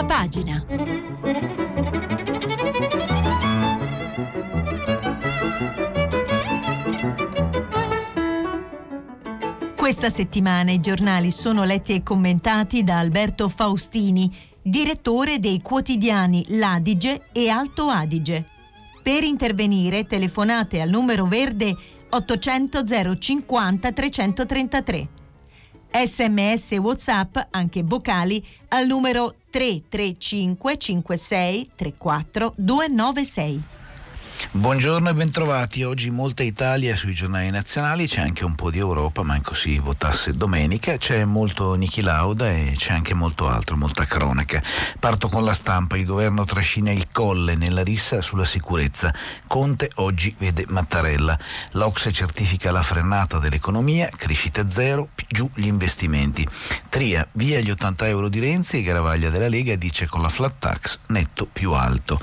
Prima pagina. Questa settimana i giornali sono letti e commentati da Alberto Faustini, direttore dei quotidiani L'Adige e Alto Adige. Per intervenire telefonate al numero verde 800 050 333. Sms WhatsApp, anche vocali, al numero 335 56 34 296. Buongiorno e bentrovati. Oggi molta Italia sui giornali nazionali, c'è anche un po' di Europa, manco si votasse domenica, c'è molto Niki Lauda e c'è anche molto altro, molta cronaca. Parto con la stampa, il governo trascina il colle nella rissa sulla sicurezza. Conte oggi vede Mattarella. L'Ox certifica la frenata dell'economia, crescita zero, giù gli investimenti. Tria, via gli 80 euro di Renzi e Garavaglia della Lega dice con la flat tax netto più alto.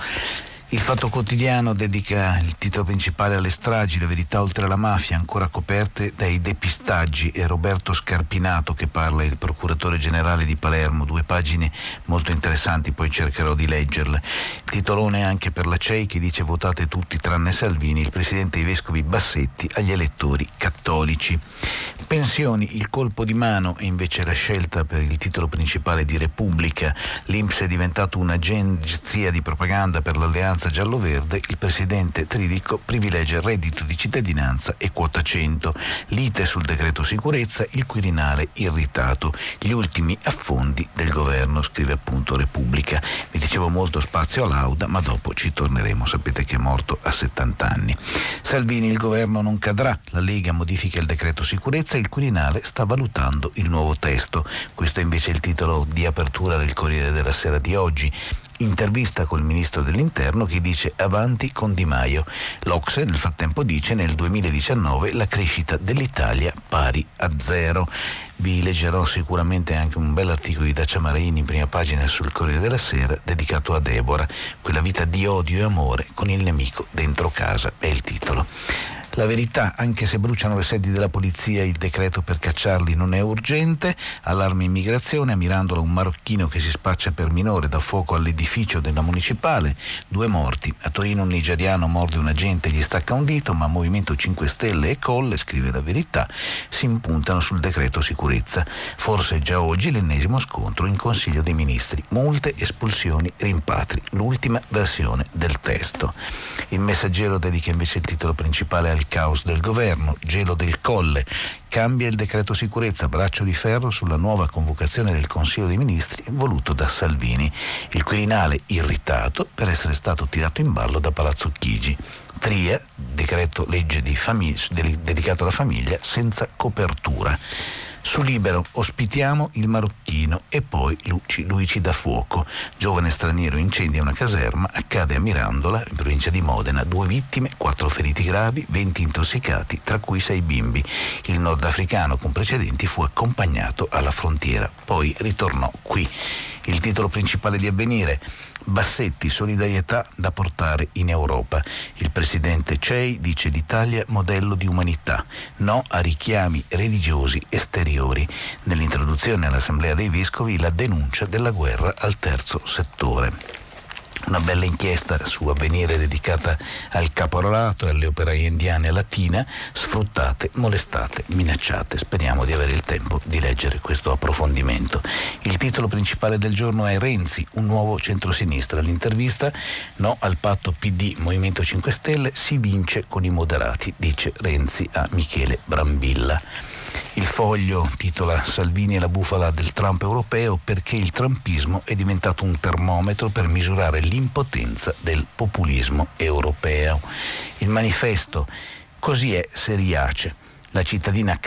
Il Fatto Quotidiano dedica il titolo principale alle stragi, le verità oltre la mafia, ancora coperte dai depistaggi. È Roberto Scarpinato che parla, il procuratore generale di Palermo, due pagine molto interessanti, poi cercherò di leggerle. Il titolone anche per la CEI che dice votate tutti tranne Salvini, il presidente dei vescovi Bassetti agli elettori cattolici. Pensioni, il colpo di mano è invece la scelta per il titolo principale di Repubblica. L'Inps è diventato un'agenzia di propaganda per l'alleanza maggioranza giallo-verde, il presidente Tridico privilegia il reddito di cittadinanza e quota 100. Lite sul decreto sicurezza, il Quirinale irritato. Gli ultimi affondi del governo, scrive appunto Repubblica. Vi dicevo molto spazio a Lauda, ma dopo ci torneremo. Sapete che è morto a 70 anni. Salvini, il governo non cadrà. La Lega modifica il decreto sicurezza e il Quirinale sta valutando il nuovo testo. Questo è invece il titolo di apertura del Corriere della Sera di oggi intervista col ministro dell'interno che dice avanti con Di Maio. L'Ocse nel frattempo dice nel 2019 la crescita dell'Italia pari a zero. Vi leggerò sicuramente anche un bel articolo di Dacia Marini in prima pagina sul Corriere della Sera dedicato a Deborah, quella vita di odio e amore con il nemico dentro casa, è il titolo. La verità, anche se bruciano le sedi della polizia, il decreto per cacciarli non è urgente. Allarme immigrazione, a Mirandola un marocchino che si spaccia per minore da fuoco all'edificio della municipale. Due morti. A Torino un nigeriano morde un agente e gli stacca un dito, ma Movimento 5 Stelle e Colle, scrive la verità, si impuntano sul decreto sicurezza. Forse già oggi l'ennesimo scontro in Consiglio dei Ministri. Multe, espulsioni, rimpatri. L'ultima versione del testo. Il messaggero dedica invece il titolo principale al caos del governo, gelo del colle, cambia il decreto sicurezza, braccio di ferro sulla nuova convocazione del Consiglio dei Ministri voluto da Salvini. Il Quirinale irritato per essere stato tirato in ballo da Palazzo Chigi. Tria, decreto legge famig- dedicato alla famiglia senza copertura. Su Libero ospitiamo il marocchino e poi Luigi da Fuoco. Giovane straniero incendia una caserma, accade a Mirandola, in provincia di Modena. Due vittime, quattro feriti gravi, 20 intossicati, tra cui sei bimbi. Il nordafricano con precedenti fu accompagnato alla frontiera, poi ritornò qui. Il titolo principale di Avvenire Bassetti, solidarietà da portare in Europa. Il presidente Cei dice l'Italia modello di umanità, no a richiami religiosi esteriori. Nell'introduzione all'Assemblea dei Vescovi la denuncia della guerra al terzo settore una bella inchiesta su avvenire dedicata al caporalato e alle operaie indiane Latina, sfruttate, molestate, minacciate. Speriamo di avere il tempo di leggere questo approfondimento. Il titolo principale del giorno è Renzi, un nuovo centrosinistra. L'intervista no al patto PD Movimento 5 Stelle si vince con i moderati, dice Renzi a Michele Brambilla. Il foglio titola Salvini e la bufala del Trump europeo perché il trumpismo è diventato un termometro per misurare l'impotenza del populismo europeo. Il manifesto così è seriace la cittadina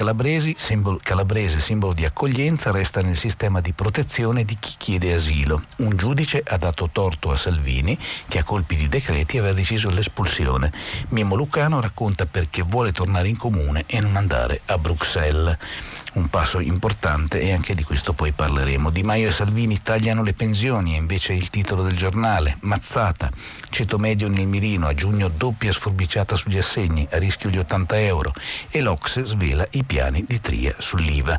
simbolo, calabrese, simbolo di accoglienza, resta nel sistema di protezione di chi chiede asilo. Un giudice ha dato torto a Salvini, che a colpi di decreti aveva deciso l'espulsione. Mimo Lucano racconta perché vuole tornare in comune e non andare a Bruxelles un passo importante e anche di questo poi parleremo. Di Maio e Salvini tagliano le pensioni, è invece il titolo del giornale. Mazzata, ceto medio nel mirino, a giugno doppia sforbiciata sugli assegni, a rischio gli 80 euro e l'Ox svela i piani di Tria sull'IVA.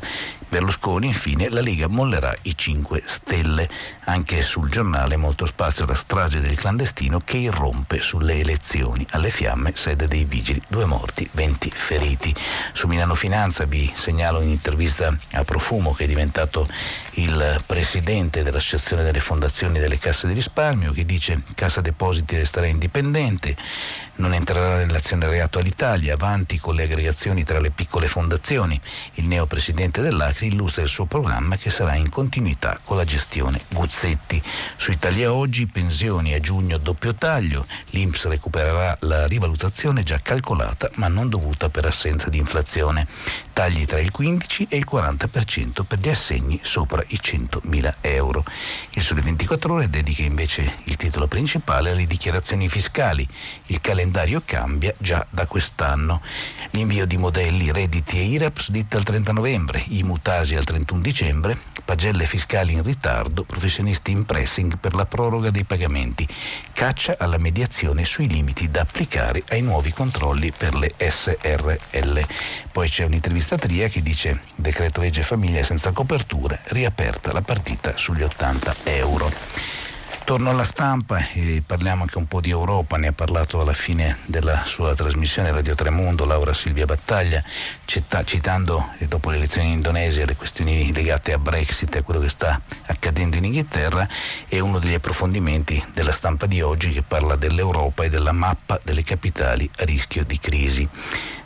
Berlusconi, infine, la Lega mollerà i 5 Stelle. Anche sul giornale molto spazio la strage del clandestino che irrompe sulle elezioni. Alle fiamme, sede dei vigili, due morti, 20 feriti. Su Milano Finanza vi segnalo un'intervista a Profumo che è diventato il presidente dell'Associazione delle Fondazioni delle Casse di Risparmio che dice Cassa Depositi resterà indipendente, non entrerà nell'azione reato all'Italia, avanti con le aggregazioni tra le piccole fondazioni. Il neo presidente dell'Acri illustra il suo programma che sarà in continuità con la gestione Guzzetti. Su Italia Oggi, pensioni a giugno doppio taglio, l'Inps recupererà la rivalutazione già calcolata ma non dovuta per assenza di inflazione. Tagli tra il 15 e il 40% per gli assegni sopra i 100.000 euro. Il Sole 24 Ore dedica invece il titolo principale alle dichiarazioni fiscali. Il calendario cambia già da quest'anno. L'invio di modelli, redditi e IRAPS ditta il 30 novembre, i mutasi al 31 dicembre, pagelle fiscali in ritardo, professionisti in pressing per la proroga dei pagamenti, caccia alla mediazione sui limiti da applicare ai nuovi controlli per le SRL. Poi c'è un'intervista a Tria che dice decreto legge famiglia senza coperture, riaperta la partita sugli 80 euro. Torno alla stampa e parliamo anche un po' di Europa, ne ha parlato alla fine della sua trasmissione Radio Tremondo Laura Silvia Battaglia, citando eh, dopo le elezioni in Indonesia le questioni legate a Brexit e a quello che sta accadendo in Inghilterra e uno degli approfondimenti della stampa di oggi che parla dell'Europa e della mappa delle capitali a rischio di crisi.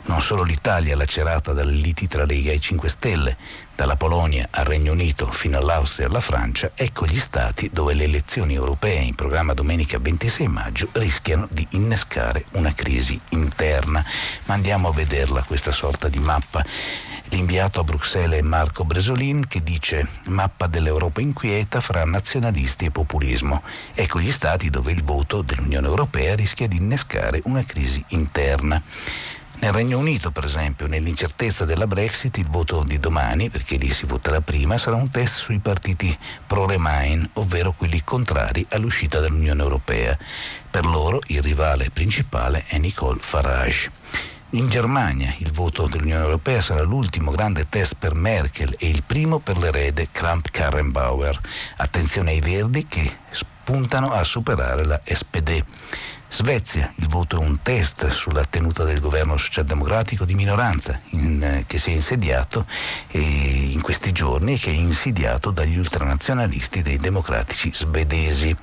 Non solo l'Italia lacerata dalle liti tra Lega e 5 Stelle, dalla Polonia al Regno Unito fino all'Austria e alla Francia, ecco gli stati dove le elezioni europee in programma domenica 26 maggio rischiano di innescare una crisi interna. Ma andiamo a vederla questa sorta di mappa. L'inviato a Bruxelles è Marco Bresolin che dice mappa dell'Europa inquieta fra nazionalisti e populismo. Ecco gli stati dove il voto dell'Unione Europea rischia di innescare una crisi interna. Nel Regno Unito, per esempio, nell'incertezza della Brexit, il voto di domani, perché lì si voterà prima, sarà un test sui partiti pro-Remain, ovvero quelli contrari all'uscita dall'Unione Europea. Per loro il rivale principale è Nicole Farage. In Germania il voto dell'Unione Europea sarà l'ultimo grande test per Merkel e il primo per l'erede Kramp-Karrenbauer. Attenzione ai verdi che puntano a superare la SPD. Svezia, il voto è un test sulla tenuta del governo socialdemocratico di minoranza in, eh, che si è insediato eh, in questi giorni e che è insidiato dagli ultranazionalisti dei democratici svedesi.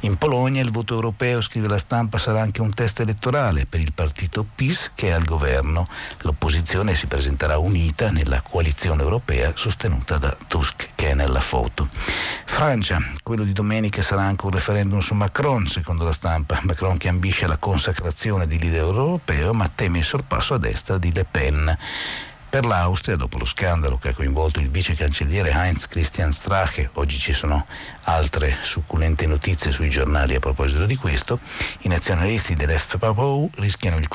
In Polonia il voto europeo, scrive la stampa, sarà anche un test elettorale per il partito PIS che è al governo. L'opposizione si presenterà unita nella coalizione europea sostenuta da Tusk che è nella foto. Francia, quello di domenica sarà anche un referendum su Macron, secondo la stampa. Macron che che ambisce alla consacrazione di leader europeo ma teme il sorpasso a destra di Le Pen. Per l'Austria, dopo lo scandalo che ha coinvolto il vice cancelliere Heinz Christian Strache, oggi ci sono altre succulente notizie sui giornali a proposito di questo, i nazionalisti dell'FPPU rischiano il,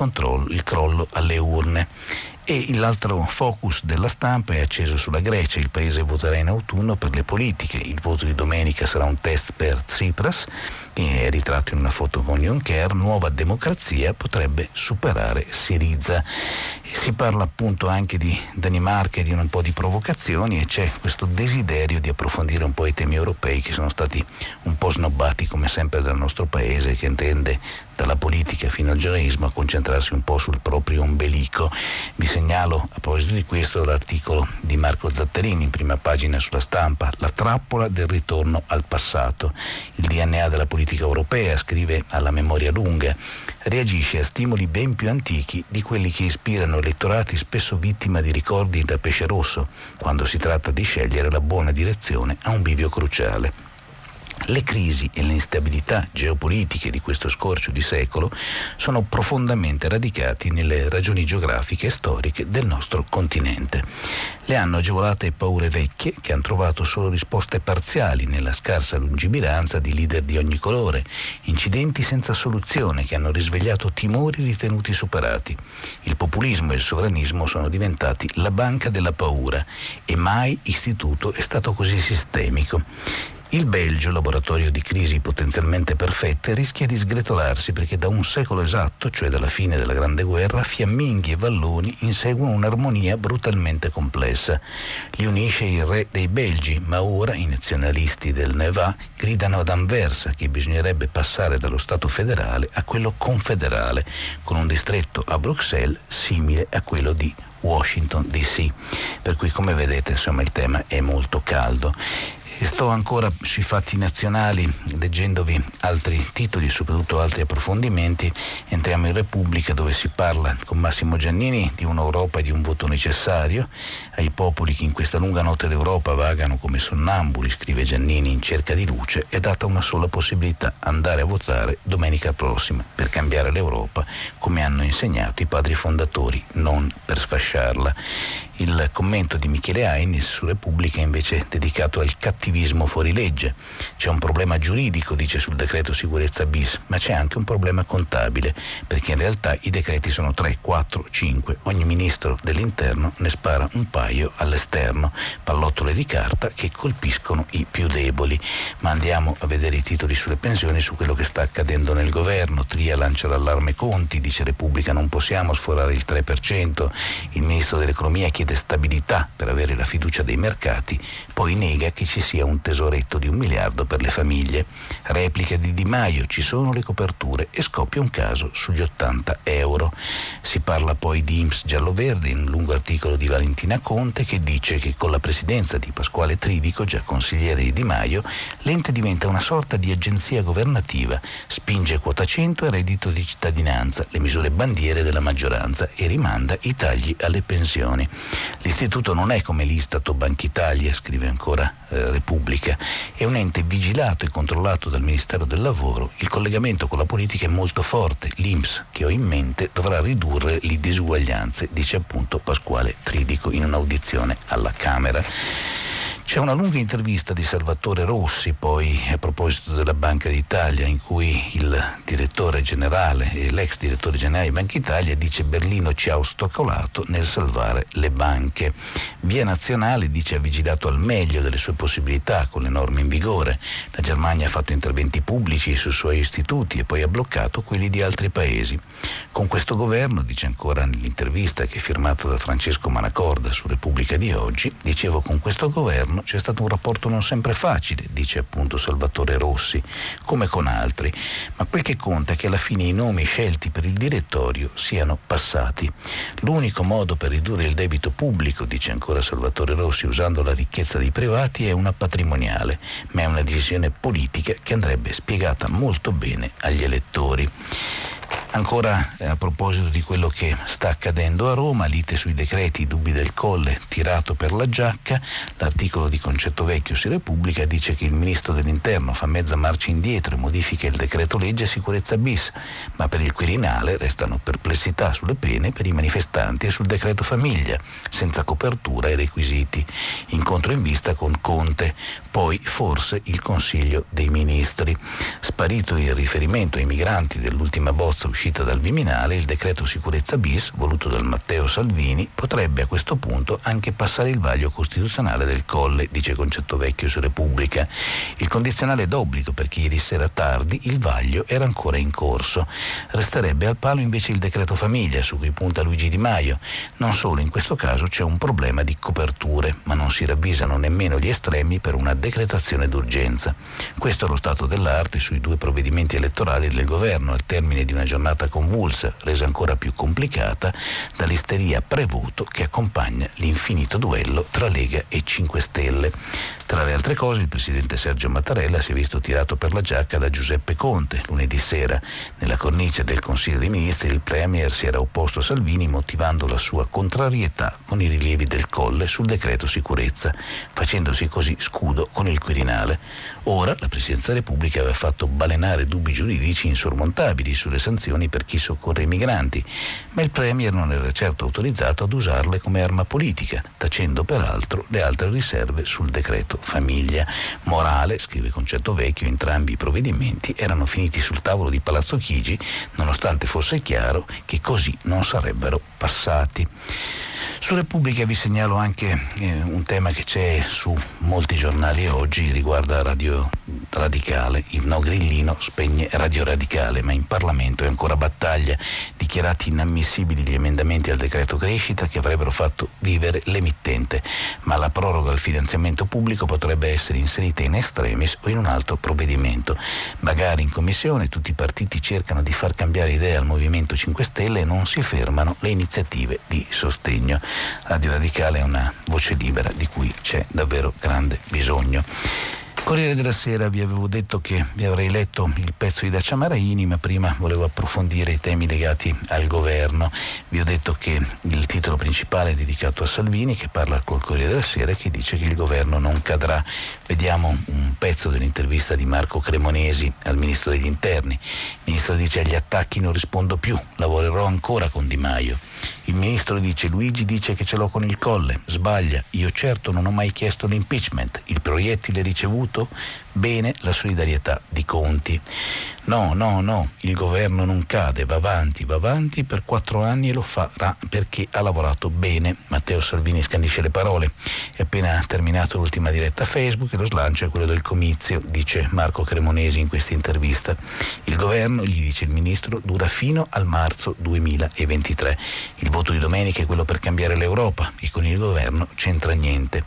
il crollo alle urne. E l'altro focus della stampa è acceso sulla Grecia, il paese voterà in autunno per le politiche, il voto di domenica sarà un test per Tsipras, che è ritratto in una foto con Juncker, nuova democrazia potrebbe superare Siriza. si parla appunto anche di Danimarca e di un po' di provocazioni e c'è questo desiderio di approfondire un po' i temi europei che sono stati un po' snobbati come sempre dal nostro paese che dalla politica fino al giornalismo a concentrarsi un po' sul proprio ombelico. Vi segnalo a proposito di questo l'articolo di Marco Zatterini in prima pagina sulla stampa, La trappola del ritorno al passato. Il DNA della politica europea, scrive alla memoria lunga, reagisce a stimoli ben più antichi di quelli che ispirano elettorati spesso vittima di ricordi da pesce rosso, quando si tratta di scegliere la buona direzione a un bivio cruciale. Le crisi e le instabilità geopolitiche di questo scorcio di secolo sono profondamente radicati nelle ragioni geografiche e storiche del nostro continente. Le hanno agevolate paure vecchie che hanno trovato solo risposte parziali nella scarsa lungimiranza di leader di ogni colore, incidenti senza soluzione che hanno risvegliato timori ritenuti superati. Il populismo e il sovranismo sono diventati la banca della paura e mai istituto è stato così sistemico. Il Belgio, laboratorio di crisi potenzialmente perfette, rischia di sgretolarsi perché da un secolo esatto, cioè dalla fine della Grande Guerra, fiamminghi e valloni inseguono un'armonia brutalmente complessa. Li unisce il re dei Belgi, ma ora i nazionalisti del Neva gridano ad Anversa che bisognerebbe passare dallo Stato federale a quello confederale, con un distretto a Bruxelles simile a quello di Washington DC. Per cui come vedete insomma il tema è molto caldo. E sto ancora sui fatti nazionali leggendovi altri titoli, soprattutto altri approfondimenti. Entriamo in Repubblica dove si parla con Massimo Giannini di un'Europa e di un voto necessario ai popoli che in questa lunga notte d'Europa vagano come sonnambuli, scrive Giannini in cerca di luce, è data una sola possibilità, andare a votare domenica prossima per cambiare l'Europa come hanno insegnato i padri fondatori, non per sfasciarla il commento di Michele Ainis su Repubblica invece dedicato al cattivismo fuori legge. C'è un problema giuridico, dice sul decreto sicurezza bis, ma c'è anche un problema contabile, perché in realtà i decreti sono 3, 4, 5. Ogni ministro dell'interno ne spara un paio all'esterno, pallottole di carta che colpiscono i più deboli. Ma andiamo a vedere i titoli sulle pensioni, su quello che sta accadendo nel governo. Tria lancia l'allarme Conti, dice Repubblica non possiamo sforare il 3%, il ministro dell'economia chiede stabilità per avere la fiducia dei mercati, poi nega che ci sia un tesoretto di un miliardo per le famiglie. Replica di Di Maio, ci sono le coperture e scoppia un caso sugli 80 euro. Si parla poi di IMSS giallo-verde un lungo articolo di Valentina Conte che dice che con la presidenza di Pasquale Tridico, già consigliere di Di Maio, l'ente diventa una sorta di agenzia governativa, spinge quota 100 e reddito di cittadinanza, le misure bandiere della maggioranza e rimanda i tagli alle pensioni. L'istituto non è come l'Istat o Banca Italia, scrive ancora eh, Repubblica, è un ente vigilato e controllato dal Ministero del Lavoro. Il collegamento con la politica è molto forte. L'INPS, che ho in mente, dovrà ridurre le disuguaglianze, dice appunto Pasquale Tridico in un'audizione alla Camera. C'è una lunga intervista di Salvatore Rossi poi a proposito della Banca d'Italia in cui il direttore generale e l'ex direttore generale di Banca Italia dice Berlino ci ha ostacolato nel salvare le banche. Via Nazionale dice ha vigilato al meglio delle sue possibilità con le norme in vigore. La Germania ha fatto interventi pubblici sui suoi istituti e poi ha bloccato quelli di altri paesi. Con questo governo, dice ancora nell'intervista che è firmata da Francesco Manacorda su Repubblica di oggi, dicevo con questo governo c'è stato un rapporto non sempre facile, dice appunto Salvatore Rossi, come con altri, ma quel che conta è che alla fine i nomi scelti per il direttorio siano passati. L'unico modo per ridurre il debito pubblico, dice ancora Salvatore Rossi, usando la ricchezza dei privati, è una patrimoniale, ma è una decisione politica che andrebbe spiegata molto bene agli elettori. Ancora eh, a proposito di quello che sta accadendo a Roma, lite sui decreti, dubbi del colle, tirato per la giacca, l'articolo di Concetto Vecchio su Repubblica dice che il ministro dell'Interno fa mezza marcia indietro e modifica il decreto legge sicurezza bis, ma per il Quirinale restano perplessità sulle pene per i manifestanti e sul decreto famiglia, senza copertura e requisiti. Incontro in vista con Conte, poi forse il Consiglio dei Ministri. Sparito il riferimento ai migranti dell'ultima bozza uscita uscita dal Viminale, il decreto sicurezza bis, voluto dal Matteo Salvini, potrebbe a questo punto anche passare il vaglio costituzionale del Colle, dice Concetto Vecchio su Repubblica. Il condizionale d'obbligo perché ieri sera tardi il vaglio era ancora in corso. Resterebbe al palo invece il decreto famiglia su cui punta Luigi Di Maio. Non solo in questo caso c'è un problema di coperture, ma non si ravvisano nemmeno gli estremi per una decretazione d'urgenza. Questo è lo stato dell'arte sui due provvedimenti elettorali del governo al termine di una giornata giornata convulsa, resa ancora più complicata dall'isteria prevoto che accompagna l'infinito duello tra Lega e 5 Stelle. Tra le altre cose, il presidente Sergio Mattarella si è visto tirato per la giacca da Giuseppe Conte lunedì sera. Nella cornice del Consiglio dei Ministri il Premier si era opposto a Salvini motivando la sua contrarietà con i rilievi del Colle sul decreto sicurezza, facendosi così scudo con il Quirinale. Ora la Presidenza della Repubblica aveva fatto balenare dubbi giuridici insormontabili sulle sanzioni per chi soccorre i migranti, ma il Premier non era certo autorizzato ad usarle come arma politica, tacendo peraltro le altre riserve sul decreto famiglia. Morale, scrive Concetto Vecchio, entrambi i provvedimenti erano finiti sul tavolo di Palazzo Chigi, nonostante fosse chiaro che così non sarebbero passati. Su Repubblica vi segnalo anche eh, un tema che c'è su molti giornali oggi, riguarda Radio Radicale. Il no grillino spegne Radio Radicale, ma in Parlamento è ancora battaglia. Dichiarati inammissibili gli emendamenti al decreto crescita che avrebbero fatto vivere l'emittente, ma la proroga al finanziamento pubblico potrebbe essere inserita in extremis o in un altro provvedimento. Magari in commissione tutti i partiti cercano di far cambiare idea al Movimento 5 Stelle e non si fermano le iniziative di sostegno. Radio Radicale è una voce libera di cui c'è davvero grande bisogno. Corriere della Sera vi avevo detto che vi avrei letto il pezzo di Dacia Maraini, ma prima volevo approfondire i temi legati al governo. Vi ho detto che il titolo principale è dedicato a Salvini che parla col Corriere della Sera e che dice che il governo non cadrà. Vediamo un pezzo dell'intervista di Marco Cremonesi al Ministro degli Interni. Il Ministro dice agli attacchi non rispondo più, lavorerò ancora con Di Maio. Il ministro dice Luigi dice che ce l'ho con il colle, sbaglia, io certo non ho mai chiesto l'impeachment, il proiettile ricevuto Bene la solidarietà di Conti. No, no, no, il governo non cade, va avanti, va avanti per quattro anni e lo farà perché ha lavorato bene. Matteo Salvini scandisce le parole. È appena terminato l'ultima diretta Facebook e lo slancio è quello del comizio, dice Marco Cremonesi in questa intervista. Il governo, gli dice il ministro, dura fino al marzo 2023. Il voto di domenica è quello per cambiare l'Europa e con il governo c'entra niente.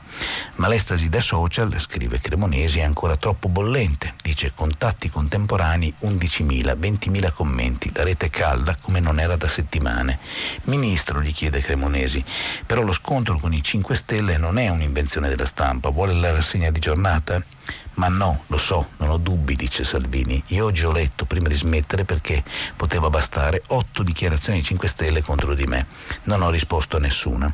Ma l'estasi da social, scrive Cremonesi, è ancora troppo troppo bollente, dice contatti contemporanei 11.000, 20.000 commenti, la rete calda come non era da settimane. Ministro, gli chiede Cremonesi, però lo scontro con i 5 Stelle non è un'invenzione della stampa, vuole la rassegna di giornata? Ma no, lo so, non ho dubbi, dice Salvini. Io oggi ho letto, prima di smettere, perché poteva bastare, otto dichiarazioni di 5 Stelle contro di me. Non ho risposto a nessuna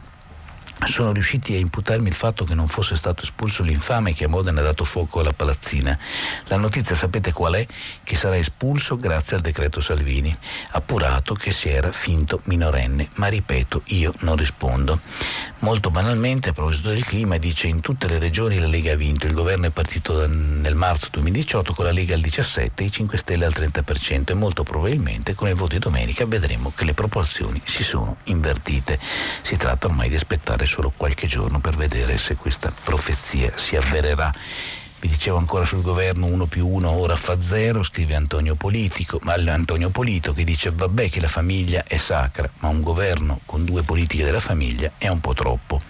sono riusciti a imputarmi il fatto che non fosse stato espulso l'infame che a Modena ha dato fuoco alla palazzina. La notizia sapete qual è? Che sarà espulso grazie al decreto Salvini, appurato che si era finto minorenne, ma ripeto, io non rispondo. Molto banalmente, a proposito del clima, dice in tutte le regioni la Lega ha vinto, il governo è partito nel marzo 2018 con la Lega al 17% e i 5 Stelle al 30% e molto probabilmente con il voto di domenica vedremo che le proporzioni si sono invertite. Si tratta ormai di aspettare solo qualche giorno per vedere se questa profezia si avvererà. Vi dicevo ancora sul governo 1 più 1 ora fa 0, scrive Antonio Politico, Antonio Polito che dice vabbè che la famiglia è sacra, ma un governo con due politiche della famiglia è un po' troppo.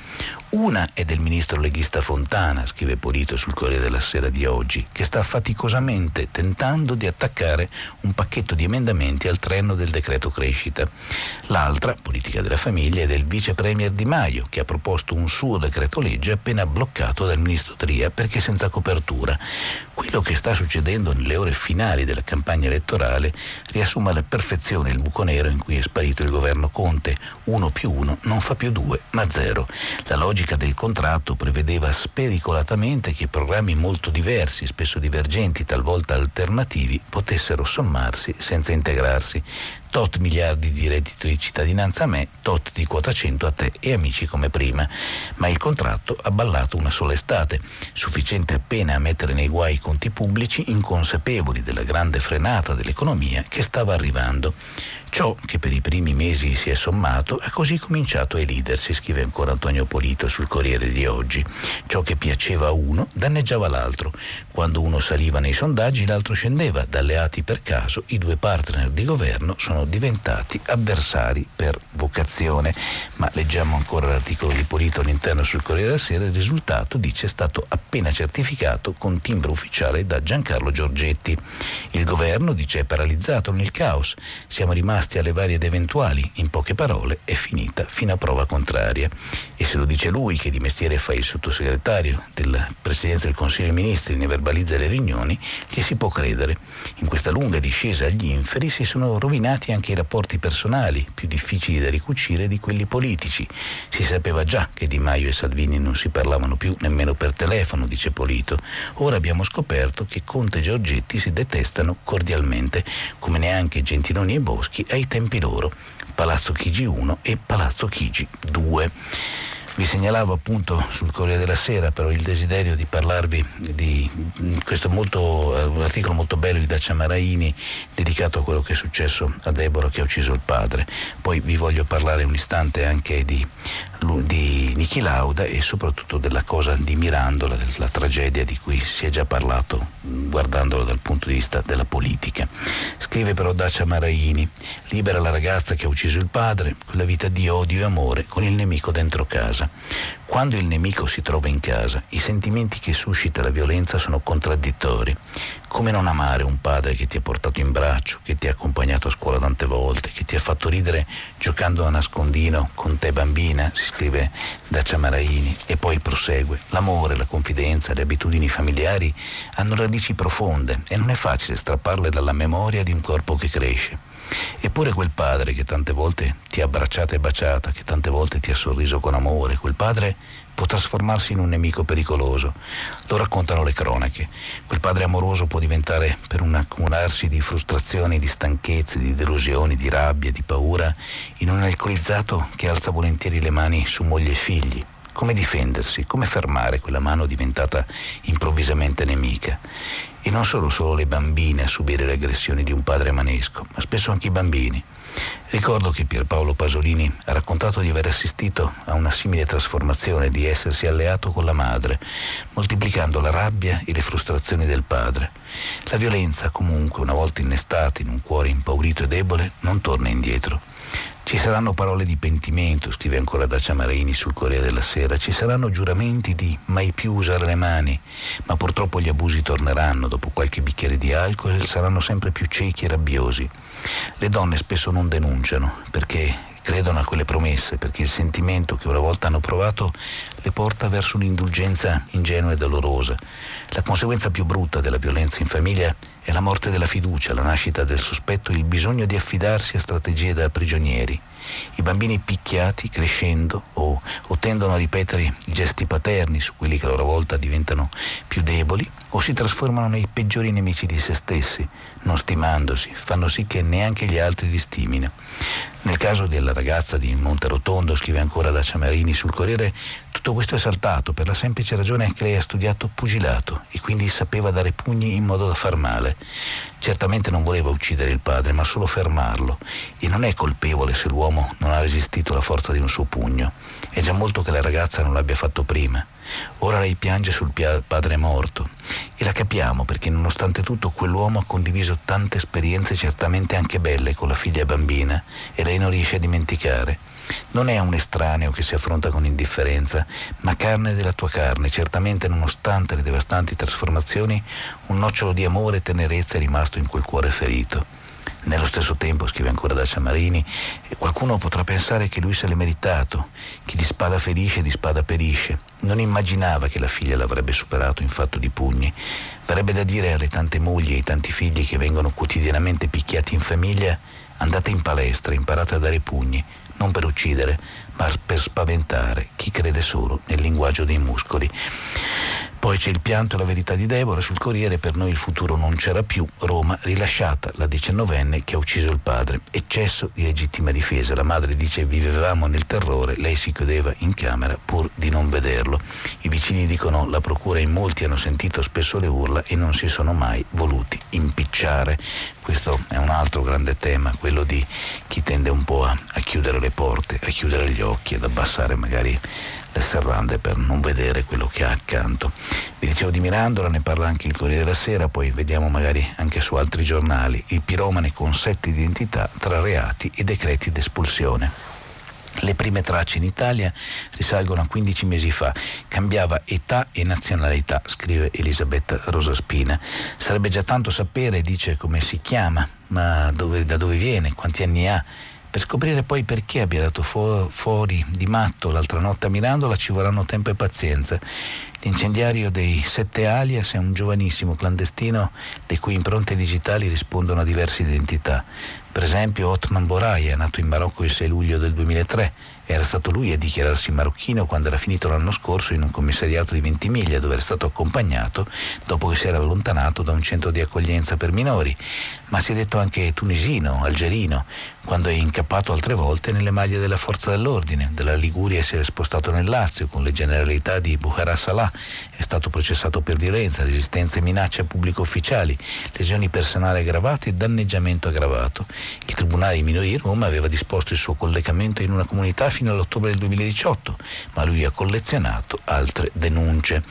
Una è del ministro leghista Fontana, scrive Polito sul Corriere della Sera di oggi, che sta faticosamente tentando di attaccare un pacchetto di emendamenti al treno del decreto crescita. L'altra, politica della famiglia, è del vice premier Di Maio, che ha proposto un suo decreto legge appena bloccato dal ministro Tria perché senza copertura. Quello che sta succedendo nelle ore finali della campagna elettorale riassume alla perfezione il buco nero in cui è sparito il governo Conte. Uno più uno non fa più due, ma zero. La logica del contratto prevedeva spericolatamente che programmi molto diversi, spesso divergenti, talvolta alternativi, potessero sommarsi senza integrarsi tot miliardi di reddito di cittadinanza a me, tot di quota 100 a te e amici come prima. Ma il contratto ha ballato una sola estate, sufficiente appena a mettere nei guai i conti pubblici, inconsapevoli della grande frenata dell'economia che stava arrivando. Ciò che per i primi mesi si è sommato ha così cominciato a elidersi, scrive ancora Antonio Polito sul Corriere di oggi. Ciò che piaceva a uno danneggiava l'altro. Quando uno saliva nei sondaggi l'altro scendeva. Da alleati per caso i due partner di governo sono diventati avversari per vocazione. Ma leggiamo ancora l'articolo di Polito all'interno sul Corriere della Sera. Il risultato, dice, è stato appena certificato con timbro ufficiale da Giancarlo Giorgetti. Il governo, dice, è paralizzato nel caos. Siamo rimasti rimasti alle varie ed eventuali, in poche parole, è finita fino a prova contraria. E se lo dice lui, che di mestiere fa il sottosegretario della Presidenza del Consiglio dei Ministri, ne verbalizza le riunioni, gli si può credere. In questa lunga discesa agli inferi si sono rovinati anche i rapporti personali, più difficili da ricucire di quelli politici. Si sapeva già che Di Maio e Salvini non si parlavano più nemmeno per telefono, dice Polito. Ora abbiamo scoperto che Conte e Giorgetti si detestano cordialmente, come neanche Gentiloni e Boschi ai tempi loro, Palazzo Chigi 1 e Palazzo Chigi 2. Vi segnalavo appunto sul Corriere della Sera però il desiderio di parlarvi di questo molto, articolo molto bello di Dacia Maraini dedicato a quello che è successo a Deborah che ha ucciso il padre. Poi vi voglio parlare un istante anche di, di Niki Lauda e soprattutto della cosa di Mirandola, della tragedia di cui si è già parlato guardandolo dal punto di vista della politica. Scrive però Dacia Maraini, libera la ragazza che ha ucciso il padre, quella vita di odio e amore con il nemico dentro casa. Quando il nemico si trova in casa, i sentimenti che suscita la violenza sono contraddittori. Come non amare un padre che ti ha portato in braccio, che ti ha accompagnato a scuola tante volte, che ti ha fatto ridere giocando a nascondino con te bambina, si scrive Dacia Maraini, e poi prosegue. L'amore, la confidenza, le abitudini familiari hanno radici profonde e non è facile strapparle dalla memoria di un corpo che cresce. Eppure quel padre che tante volte ti ha abbracciata e baciata, che tante volte ti ha sorriso con amore, quel padre può trasformarsi in un nemico pericoloso. Lo raccontano le cronache. Quel padre amoroso può diventare, per un accumularsi di frustrazioni, di stanchezze, di delusioni, di rabbia, di paura, in un alcolizzato che alza volentieri le mani su moglie e figli. Come difendersi? Come fermare quella mano diventata improvvisamente nemica? E non sono solo le bambine a subire le aggressioni di un padre manesco, ma spesso anche i bambini. Ricordo che Pierpaolo Pasolini ha raccontato di aver assistito a una simile trasformazione, di essersi alleato con la madre, moltiplicando la rabbia e le frustrazioni del padre. La violenza, comunque, una volta innestata in un cuore impaurito e debole, non torna indietro. Ci saranno parole di pentimento, scrive ancora Dacia Marini sul Corriere della Sera, ci saranno giuramenti di mai più usare le mani, ma purtroppo gli abusi torneranno dopo qualche bicchiere di alcol e saranno sempre più ciechi e rabbiosi. Le donne spesso non denunciano perché credono a quelle promesse, perché il sentimento che una volta hanno provato le porta verso un'indulgenza ingenua e dolorosa. La conseguenza più brutta della violenza in famiglia è la morte della fiducia, la nascita del sospetto, il bisogno di affidarsi a strategie da prigionieri. I bambini picchiati, crescendo, o, o tendono a ripetere i gesti paterni su quelli che a loro volta diventano più deboli, o si trasformano nei peggiori nemici di se stessi, non stimandosi, fanno sì che neanche gli altri li stimino. Nel caso della ragazza di Monterotondo, scrive ancora da Ciamarini sul Corriere, tutto questo è saltato per la semplice ragione che lei ha studiato pugilato e quindi sapeva dare pugni in modo da far male. Certamente non voleva uccidere il padre, ma solo fermarlo. E non è colpevole se l'uomo non ha resistito alla forza di un suo pugno. È già molto che la ragazza non l'abbia fatto prima. Ora lei piange sul padre morto e la capiamo perché nonostante tutto quell'uomo ha condiviso tante esperienze certamente anche belle con la figlia bambina e lei non riesce a dimenticare. Non è un estraneo che si affronta con indifferenza, ma carne della tua carne. Certamente, nonostante le devastanti trasformazioni, un nocciolo di amore e tenerezza è rimasto in quel cuore ferito. Nello stesso tempo, scrive ancora Dacia Marini, qualcuno potrà pensare che lui se l'è meritato, chi di spada ferisce di spada perisce. Non immaginava che la figlia l'avrebbe superato in fatto di pugni. Verrebbe da dire alle tante mogli e ai tanti figli che vengono quotidianamente picchiati in famiglia, andate in palestra, imparate a dare pugni, non per uccidere, ma per spaventare chi crede solo nel linguaggio dei muscoli. Poi c'è il pianto e la verità di Deborah sul Corriere, per noi il futuro non c'era più, Roma rilasciata la diciannovenne che ha ucciso il padre, eccesso di legittima difesa, la madre dice vivevamo nel terrore, lei si chiudeva in camera pur di non vederlo. I vicini dicono la procura in molti hanno sentito spesso le urla e non si sono mai voluti impicciare. Questo è un altro grande tema, quello di chi tende un po' a, a chiudere le porte, a chiudere gli occhi, ad abbassare magari le serrande per non vedere quello che ha accanto. Vi dicevo di Mirandola, ne parla anche il Corriere della Sera, poi vediamo magari anche su altri giornali, il piromane con sette identità tra reati e decreti d'espulsione. Le prime tracce in Italia risalgono a 15 mesi fa. Cambiava età e nazionalità, scrive Elisabetta Rosaspina. Sarebbe già tanto sapere, dice, come si chiama, ma dove, da dove viene, quanti anni ha per scoprire poi perché abbia dato fu- fuori di matto l'altra notte a Mirandola ci vorranno tempo e pazienza. L'incendiario dei sette alias è un giovanissimo clandestino le cui impronte digitali rispondono a diverse identità. Per esempio Otman Boraya, nato in Marocco il 6 luglio del 2003, Era stato lui a dichiararsi marocchino quando era finito l'anno scorso in un commissariato di Ventimiglia dove era stato accompagnato dopo che si era allontanato da un centro di accoglienza per minori, ma si è detto anche tunisino, algerino, quando è incappato altre volte nelle maglie della forza dell'ordine. Dalla Liguria si è spostato nel Lazio con le generalità di Bukhara Salah, è stato processato per violenza, resistenza e minacce a pubblico ufficiali, lesioni personali aggravate e danneggiamento aggravato. Il Tribunale dei minori di Roma aveva disposto il suo collegamento in una comunità fino all'ottobre del 2018, ma lui ha collezionato altre denunce.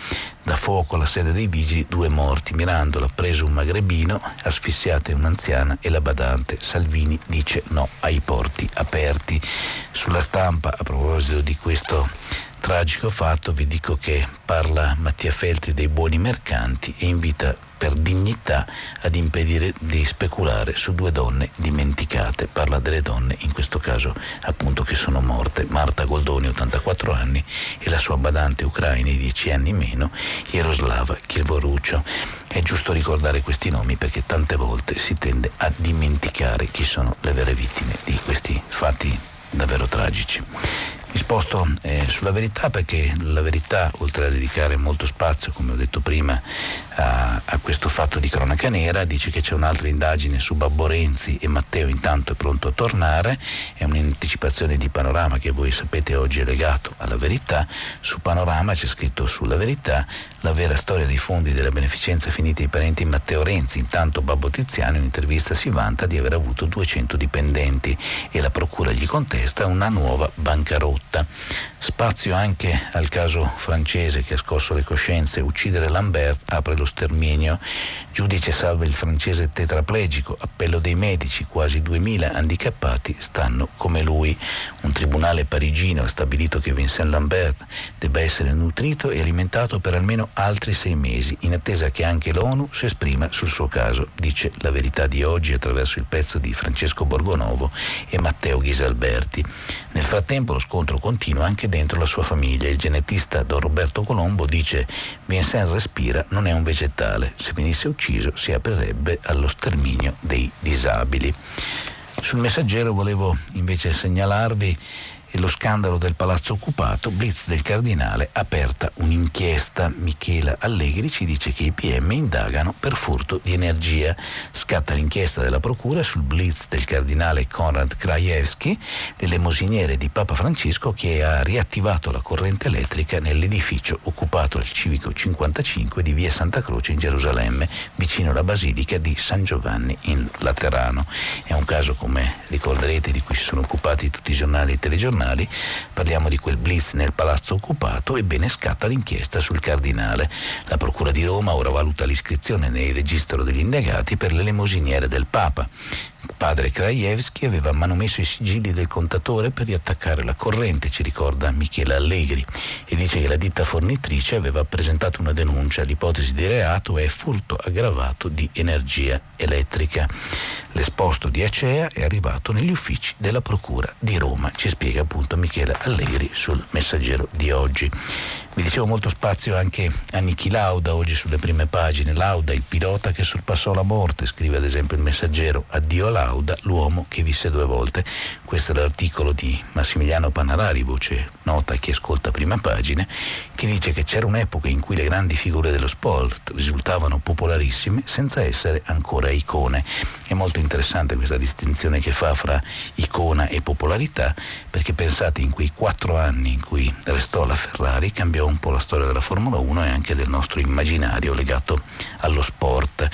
Da fuoco alla sede dei vigili due morti. Mirandola ha preso un magrebino, asfissiata un'anziana e la badante. Salvini dice no ai porti aperti. Sulla stampa, a proposito di questo tragico fatto, vi dico che parla Mattia Feltri dei buoni mercanti e invita per dignità ad impedire di speculare su due donne dimenticate. Parla delle donne, in questo caso appunto che sono morte. Marta Goldoni, 84 anni, e la sua badante ucraina, 10 anni meno, Jaroslava Kilvoruccio. È giusto ricordare questi nomi perché tante volte si tende a dimenticare chi sono le vere vittime di questi fatti davvero tragici. Mi sposto eh, sulla verità perché la verità, oltre a dedicare molto spazio, come ho detto prima, a, a, questo fatto di cronaca nera, dice che c'è un'altra indagine su Babbo Renzi e Matteo intanto è pronto a tornare, è un'anticipazione di Panorama che voi sapete oggi è legato alla verità, su Panorama c'è scritto sulla verità la vera storia dei fondi della beneficenza finita ai parenti Matteo Renzi, intanto Babbo Tiziano in un'intervista si vanta di aver avuto 200 dipendenti e la procura gli contesta una nuova bancarotta rotta. Spazio anche al caso francese che ha scosso le coscienze. Uccidere Lambert apre lo sterminio. Giudice salva il francese tetraplegico. Appello dei medici. Quasi 2000 handicappati stanno come lui. Un tribunale parigino ha stabilito che Vincent Lambert debba essere nutrito e alimentato per almeno altri sei mesi, in attesa che anche l'ONU si esprima sul suo caso. Dice la verità di oggi attraverso il pezzo di Francesco Borgonovo e Matteo Ghisalberti. Nel frattempo lo scontro continua anche dentro la sua famiglia. Il genetista Don Roberto Colombo dice Vincent respira, non è un vegetale. Se venisse ucciso si aprirebbe allo sterminio dei disabili. Sul messaggero volevo invece segnalarvi e lo scandalo del palazzo occupato, Blitz del Cardinale, aperta un'inchiesta. Michela Allegri ci dice che i PM indagano per furto di energia. Scatta l'inchiesta della Procura sul Blitz del Cardinale Konrad Krajewski, dell'emosiniere di Papa Francesco che ha riattivato la corrente elettrica nell'edificio occupato al Civico 55 di via Santa Croce in Gerusalemme, vicino alla Basilica di San Giovanni in Laterano. È un caso, come ricorderete, di cui si sono occupati tutti i giornali e i telegiornali giornali, parliamo di quel blitz nel palazzo occupato, ebbene scatta l'inchiesta sul cardinale. La Procura di Roma ora valuta l'iscrizione nel registro degli indagati per le lemosiniere del Papa. Padre Krajewski aveva manomesso i sigilli del contatore per riattaccare la corrente, ci ricorda Michele Allegri, e dice che la ditta fornitrice aveva presentato una denuncia. L'ipotesi di reato è furto aggravato di energia elettrica. L'esposto di Acea è arrivato negli uffici della Procura di Roma, ci spiega appunto Michele Allegri sul messaggero di oggi. Vi dicevo molto spazio anche a Niki Lauda, oggi sulle prime pagine. Lauda, il pilota che sorpassò la morte, scrive ad esempio il messaggero. Addio Lauda, l'uomo che visse due volte. Questo è l'articolo di Massimiliano Panarari, voce nota a chi ascolta prima pagine, che dice che c'era un'epoca in cui le grandi figure dello sport risultavano popolarissime senza essere ancora icone. È molto interessante questa distinzione che fa fra icona e popolarità, perché pensate in quei quattro anni in cui restò la Ferrari cambiò un po' la storia della Formula 1 e anche del nostro immaginario legato allo sport.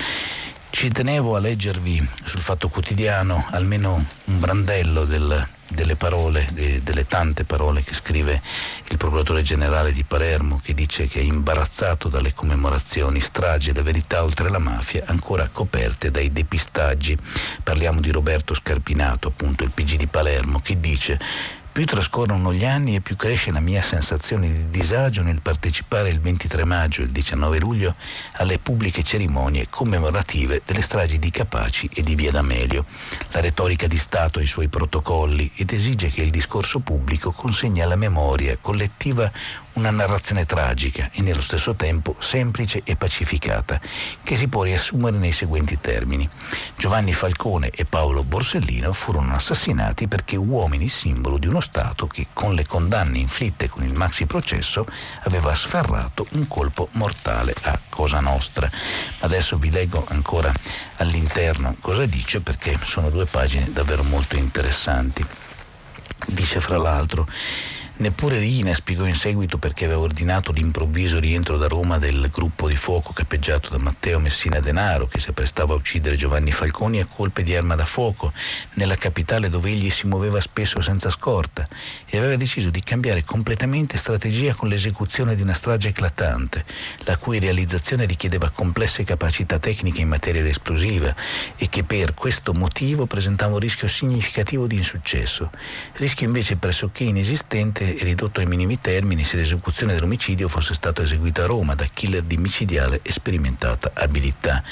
Ci tenevo a leggervi sul Fatto Quotidiano almeno un brandello del, delle parole, de, delle tante parole che scrive il procuratore generale di Palermo, che dice che è imbarazzato dalle commemorazioni, stragi e la verità oltre la mafia ancora coperte dai depistaggi. Parliamo di Roberto Scarpinato, appunto il PG di Palermo, che dice più trascorrono gli anni e più cresce la mia sensazione di disagio nel partecipare il 23 maggio e il 19 luglio alle pubbliche cerimonie commemorative delle stragi di Capaci e di Via D'Amelio. La retorica di Stato ha i suoi protocolli ed esige che il discorso pubblico consegni alla memoria collettiva una narrazione tragica e nello stesso tempo semplice e pacificata, che si può riassumere nei seguenti termini. Giovanni Falcone e Paolo Borsellino furono assassinati perché uomini simbolo di uno Stato che con le condanne inflitte con il maxi processo aveva sferrato un colpo mortale a Cosa Nostra. Adesso vi leggo ancora all'interno cosa dice perché sono due pagine davvero molto interessanti. Dice fra l'altro Neppure Rina spiegò in seguito perché aveva ordinato l'improvviso rientro da Roma del gruppo di fuoco capeggiato da Matteo Messina Denaro che si apprestava a uccidere Giovanni Falconi a colpe di arma da fuoco nella capitale dove egli si muoveva spesso senza scorta e aveva deciso di cambiare completamente strategia con l'esecuzione di una strage eclatante, la cui realizzazione richiedeva complesse capacità tecniche in materia di esplosiva e che per questo motivo presentava un rischio significativo di insuccesso, rischio invece pressoché inesistente ridotto ai minimi termini se l'esecuzione dell'omicidio fosse stata eseguita a Roma da killer di micidiale e sperimentata abilità.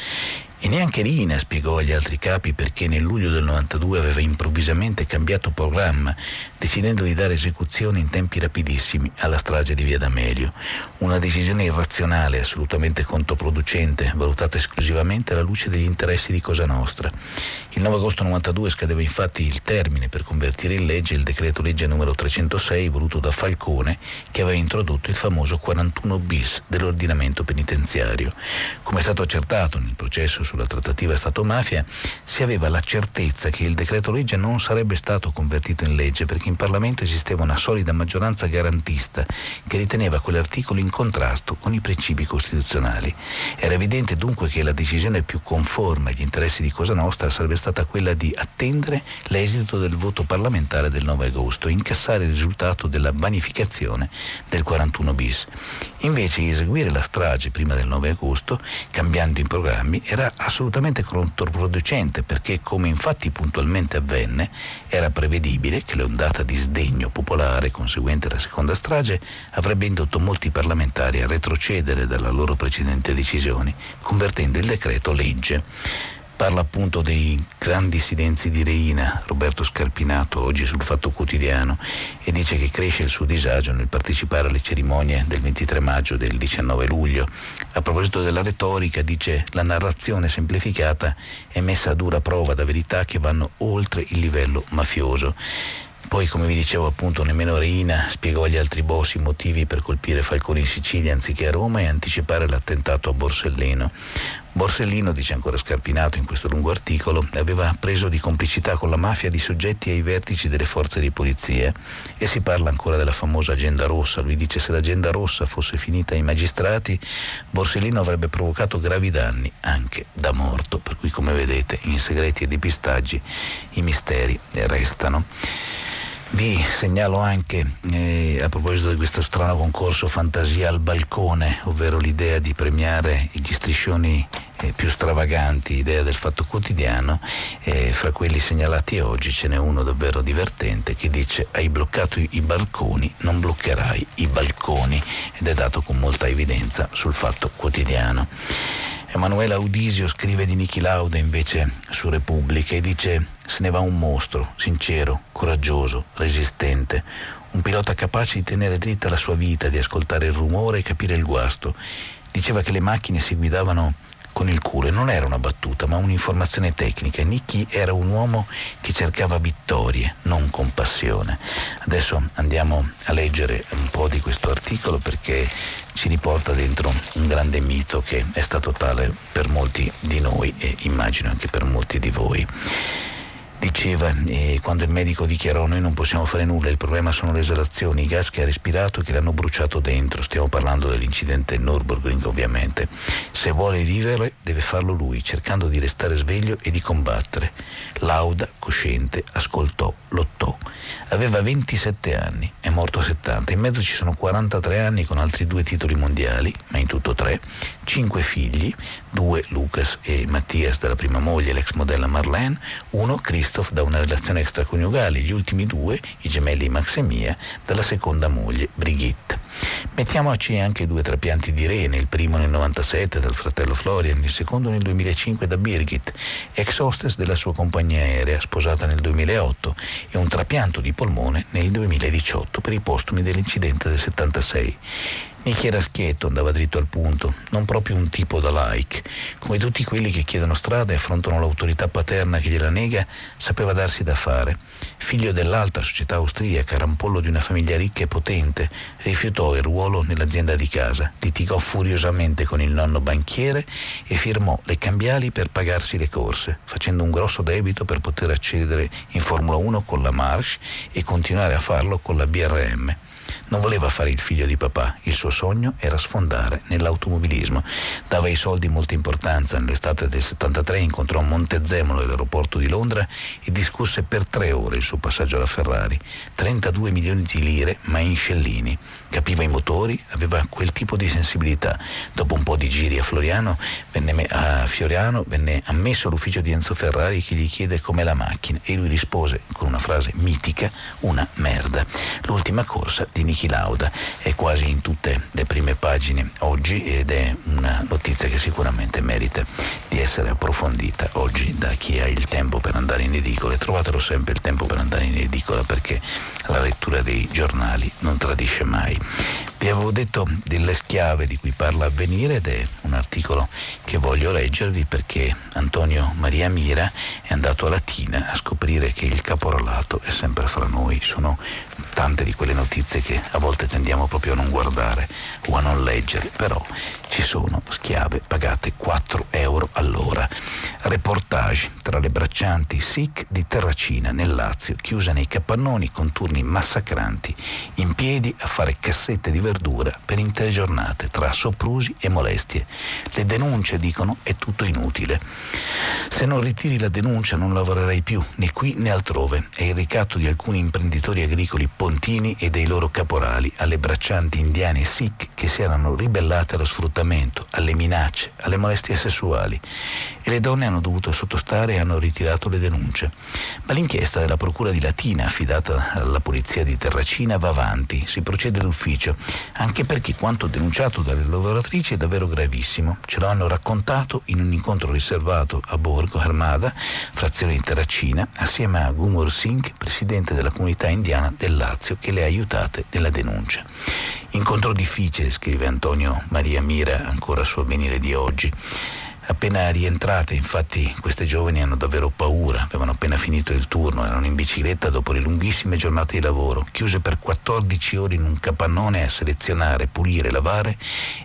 E neanche Rina spiegò agli altri capi perché nel luglio del 92 aveva improvvisamente cambiato programma, decidendo di dare esecuzione in tempi rapidissimi alla strage di Via D'Amelio. Una decisione irrazionale, assolutamente controproducente, valutata esclusivamente alla luce degli interessi di Cosa Nostra. Il 9 agosto 92 scadeva infatti il termine per convertire in legge il decreto legge numero 306 voluto da Falcone che aveva introdotto il famoso 41 bis dell'ordinamento penitenziario. Come è stato accertato nel processo sulla trattativa Stato-mafia, si aveva la certezza che il decreto legge non sarebbe stato convertito in legge perché in Parlamento esisteva una solida maggioranza garantista che riteneva quell'articolo in contrasto con i principi costituzionali. Era evidente dunque che la decisione più conforme agli interessi di Cosa Nostra sarebbe stata quella di attendere l'esito del voto parlamentare del 9 agosto e incassare il risultato della vanificazione del 41 bis. Invece di eseguire la strage prima del 9 agosto, cambiando i programmi, era assolutamente controproducente perché, come infatti puntualmente avvenne, era prevedibile che l'ondata di sdegno popolare conseguente alla seconda strage avrebbe indotto molti parlamentari a retrocedere dalla loro precedente decisione, convertendo il decreto legge parla appunto dei grandi silenzi di Reina, Roberto Scarpinato, oggi sul Fatto Quotidiano, e dice che cresce il suo disagio nel partecipare alle cerimonie del 23 maggio e del 19 luglio. A proposito della retorica, dice la narrazione semplificata è messa a dura prova da verità che vanno oltre il livello mafioso. Poi, come vi dicevo appunto, nemmeno Reina spiegò agli altri boss i motivi per colpire Falcone in Sicilia anziché a Roma e anticipare l'attentato a Borsellino. Borsellino, dice ancora Scarpinato in questo lungo articolo, aveva preso di complicità con la mafia di soggetti ai vertici delle forze di polizia e si parla ancora della famosa agenda rossa. Lui dice se l'agenda rossa fosse finita ai magistrati, Borsellino avrebbe provocato gravi danni anche da morto, per cui come vedete in segreti e depistaggi i misteri restano. Vi segnalo anche, eh, a proposito di questo strano concorso Fantasia al balcone, ovvero l'idea di premiare gli striscioni eh, più stravaganti, idea del fatto quotidiano, eh, fra quelli segnalati oggi ce n'è uno davvero divertente che dice hai bloccato i, balconi, non bloccherai i balconi ed è dato con molta evidenza sul fatto quotidiano. Emanuela Audisio scrive di Niki Lauda invece su Repubblica e dice se ne va un mostro, sincero, coraggioso, resistente, un pilota capace di tenere dritta la sua vita, di ascoltare il rumore e capire il guasto. Diceva che le macchine si guidavano con il culo e non era una battuta ma un'informazione tecnica. Nicky era un uomo che cercava vittorie, non compassione. Adesso andiamo a leggere un po' di questo articolo perché ci riporta dentro un grande mito che è stato tale per molti di noi e immagino anche per molti di voi diceva eh, quando il medico dichiarò noi non possiamo fare nulla, il problema sono le esalazioni, i gas che ha respirato e che l'hanno bruciato dentro, stiamo parlando dell'incidente Nürburgring ovviamente. Se vuole vivere deve farlo lui, cercando di restare sveglio e di combattere. Lauda, cosciente, ascoltò, lottò. Aveva 27 anni, è morto a 70, in mezzo ci sono 43 anni con altri due titoli mondiali, ma in tutto tre, cinque figli, due Lucas e Mattias dalla prima moglie, l'ex modella Marlene, uno Christoph da una relazione extraconiugale, gli ultimi due, i gemelli Max e Mia, dalla seconda moglie Brigitte. Mettiamoci anche due trapianti di rene, il primo nel 97 dal fratello Florian, il secondo nel 2005 da Birgit, ex hostess della sua compagnia aerea, sposata nel 2008, e un trapianto di polmone nel 2018 per i postumi dell'incidente del 76. Nicky era schietto, andava dritto al punto, non proprio un tipo da like. Come tutti quelli che chiedono strada e affrontano l'autorità paterna che gliela nega, sapeva darsi da fare. Figlio dell'alta società austriaca, rampollo di una famiglia ricca e potente, rifiutò il ruolo nell'azienda di casa, litigò furiosamente con il nonno banchiere e firmò le cambiali per pagarsi le corse, facendo un grosso debito per poter accedere in Formula 1 con la Marsh e continuare a farlo con la BRM. Non voleva fare il figlio di papà, il suo sogno era sfondare nell'automobilismo. Dava ai soldi molta importanza. Nell'estate del 73 incontrò Montezemolo all'aeroporto di Londra e discusse per tre ore il suo passaggio alla Ferrari. 32 milioni di lire, ma in scellini. Capiva i motori, aveva quel tipo di sensibilità. Dopo un po' di giri a Floriano, venne a Fioriano, venne ammesso all'ufficio di Enzo Ferrari che gli chiede com'è la macchina e lui rispose con una frase mitica, una merda. L'ultima corsa di Niki Lauda è quasi in tutte le prime pagine oggi ed è una notizia che sicuramente merita di essere approfondita oggi da chi ha il tempo per andare in edicola. Trovatelo sempre il tempo per andare in edicola perché la lettura dei giornali non tradisce mai. Vi avevo detto delle schiave di cui parla Avvenire ed è un articolo che voglio leggervi perché Antonio Maria Mira è andato a Latina a scoprire che il caporalato è sempre fra noi. Sono tante di quelle notizie che a volte tendiamo proprio a non guardare o a non leggere, però ci sono schiave pagate 4 euro all'ora. Reportage tra le braccianti SIC di Terracina nel Lazio, chiusa nei capannoni con turni massacranti, in piedi a fare cassette di verdura per intere giornate tra soprusi e molestie. Le denunce dicono è tutto inutile. Se non ritiri la denuncia non lavorerai più né qui né altrove. È il ricatto di alcuni imprenditori agricoli pontini e dei loro caporali alle braccianti indiane Sikh che si erano ribellate allo sfruttamento, alle minacce, alle molestie sessuali e le donne hanno dovuto sottostare e hanno ritirato le denunce. Ma l'inchiesta della Procura di Latina affidata alla polizia di Terracina va avanti, si procede d'ufficio, anche perché quanto denunciato dalle lavoratrici è davvero gravissimo. Ce lo hanno raccontato in un incontro riservato a Borgo Armada, frazione di Terracina, assieme a Gumur Singh, presidente della comunità indiana del Lazio, che le ha aiutate nella denuncia. Incontro difficile, scrive Antonio Maria Mira ancora su avvenire di oggi. Appena rientrate, infatti, queste giovani hanno davvero paura, avevano appena finito il turno, erano in bicicletta dopo le lunghissime giornate di lavoro, chiuse per 14 ore in un capannone a selezionare, pulire, lavare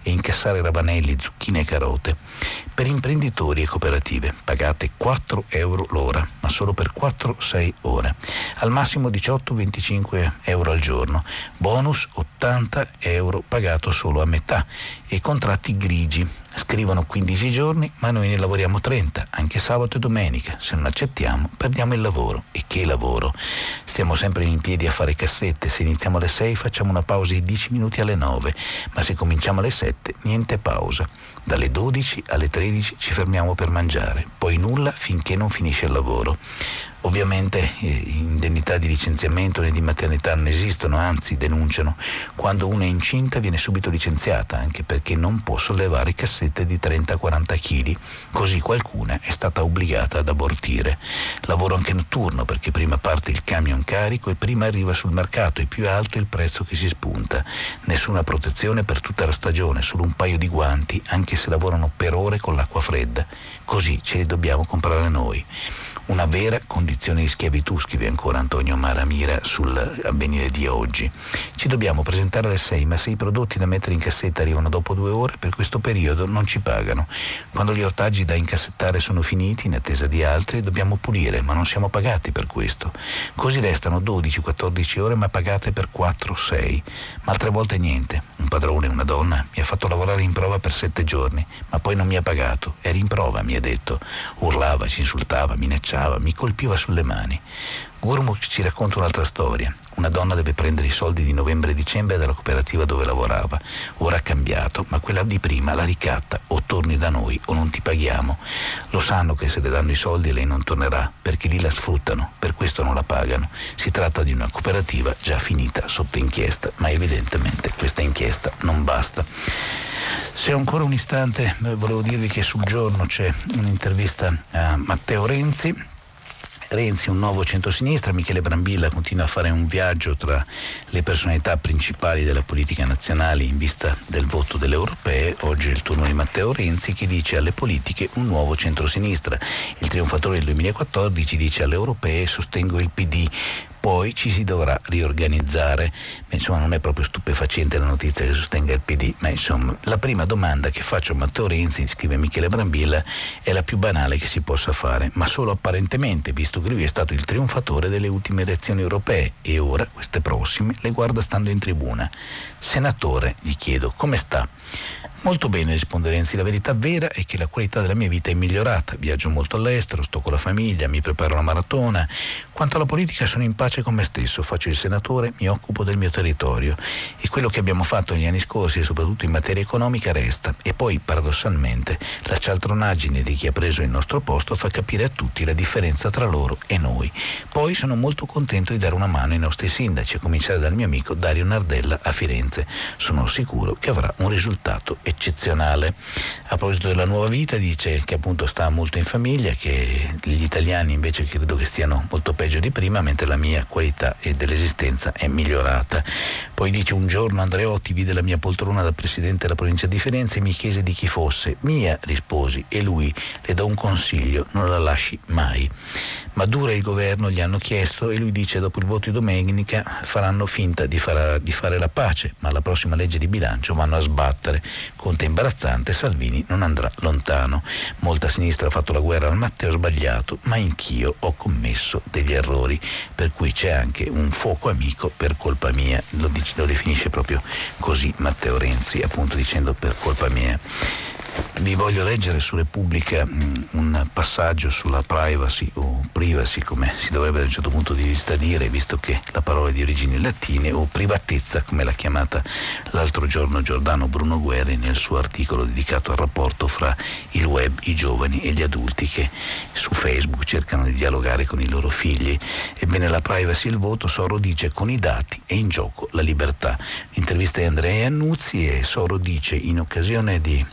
e incassare ravanelli, zucchine e carote. Per imprenditori e cooperative, pagate 4 euro l'ora, ma solo per 4-6 ore. Al massimo 18-25 euro al giorno, bonus 80 euro pagato solo a metà e contratti grigi. Scrivono 15 giorni, ma noi ne lavoriamo 30, anche sabato e domenica. Se non accettiamo, perdiamo il lavoro. E che lavoro? Stiamo sempre in piedi a fare cassette. Se iniziamo alle 6 facciamo una pausa di 10 minuti alle 9, ma se cominciamo alle 7 niente pausa. Dalle 12 alle 13 ci fermiamo per mangiare, poi nulla finché non finisce il lavoro. Ovviamente eh, indennità di licenziamento né di maternità non esistono, anzi denunciano. Quando una è incinta viene subito licenziata, anche perché non può sollevare cassette di 30-40 kg, così qualcuna è stata obbligata ad abortire. Lavoro anche notturno perché prima parte il camion carico e prima arriva sul mercato e più è alto il prezzo che si spunta. Nessuna protezione per tutta la stagione, solo un paio di guanti, anche se lavorano per ore con l'acqua fredda. Così ce li dobbiamo comprare noi una vera condizione di schiavitù, scrive ancora Antonio Maramira sull'avvenire di oggi. Ci dobbiamo presentare alle 6, ma se i prodotti da mettere in cassetta arrivano dopo due ore, per questo periodo non ci pagano. Quando gli ortaggi da incassettare sono finiti, in attesa di altri, dobbiamo pulire, ma non siamo pagati per questo. Così restano 12-14 ore, ma pagate per 4-6. Ma altre volte niente. Un padrone, una donna, mi ha fatto lavorare in prova per sette giorni, ma poi non mi ha pagato. Eri in prova, mi ha detto. Urlava, ci insultava, minacciava toccava, mi colpiva sulle mani. Gurmuk ci racconta un'altra storia. Una donna deve prendere i soldi di novembre e dicembre dalla cooperativa dove lavorava. Ora ha cambiato, ma quella di prima la ricatta. O torni da noi o non ti paghiamo. Lo sanno che se le danno i soldi lei non tornerà, perché lì la sfruttano, per questo non la pagano. Si tratta di una cooperativa già finita sotto inchiesta, ma evidentemente questa inchiesta non basta. Se ho ancora un istante, eh, volevo dirvi che sul giorno c'è un'intervista a Matteo Renzi Renzi, un nuovo centrosinistra, Michele Brambilla continua a fare un viaggio tra le personalità principali della politica nazionale in vista del voto delle europee. Oggi è il turno di Matteo Renzi che dice alle politiche un nuovo centrosinistra. Il trionfatore del 2014 dice alle europee sostengo il PD, poi ci si dovrà riorganizzare. Insomma, non è proprio stupefacente la notizia che sostenga il PD, ma insomma, la prima domanda che faccio a Matteo Renzi, scrive Michele Brambilla, è la più banale che si possa fare, ma solo apparentemente, visto che lui è stato il trionfatore delle ultime elezioni europee e ora, queste prossime, le guarda stando in tribuna. Senatore, gli chiedo, come sta? Molto bene, risponde Renzi. La verità vera è che la qualità della mia vita è migliorata. Viaggio molto all'estero, sto con la famiglia, mi preparo la maratona. Quanto alla politica sono in pace con me stesso, faccio il senatore, mi occupo del mio territorio. E quello che abbiamo fatto negli anni scorsi, soprattutto in materia economica, resta. E poi, paradossalmente, la cialtronaggine di chi ha preso il nostro posto fa capire a tutti la differenza tra loro e noi. Poi sono molto contento di dare una mano ai nostri sindaci, a cominciare dal mio amico Dario Nardella a Firenze. Sono sicuro che avrà un risultato eccezionale. A proposito della nuova vita dice che appunto sta molto in famiglia, che gli italiani invece credo che stiano molto peggio di prima, mentre la mia qualità dell'esistenza è migliorata. Poi dice un giorno Andreotti vide la mia poltrona da presidente della provincia di Firenze e mi chiese di chi fosse. Mia, risposi, e lui le do un consiglio, non la lasci mai. Maduro e il governo gli hanno chiesto e lui dice dopo il voto di domenica faranno finta di, far, di fare la pace, ma la prossima legge di bilancio vanno a sbattere. Conte imbarazzante, Salvini non andrà lontano. Molta sinistra ha fatto la guerra al Matteo sbagliato, ma anch'io ho commesso degli errori, per cui c'è anche un fuoco amico per colpa mia. Lo, dice, lo definisce proprio così Matteo Renzi, appunto dicendo per colpa mia. Vi voglio leggere su Repubblica mm, un passaggio sulla privacy o privacy, come si dovrebbe da un certo punto di vista dire, visto che la parola è di origini latine, o privatezza, come l'ha chiamata l'altro giorno Giordano Bruno Guerri nel suo articolo dedicato al rapporto fra il web, i giovani e gli adulti che su Facebook cercano di dialogare con i loro figli. Ebbene, la privacy e il voto, Soro dice con i dati è in gioco la libertà. L'intervista di Andrea Annuzzi e Soro dice in occasione di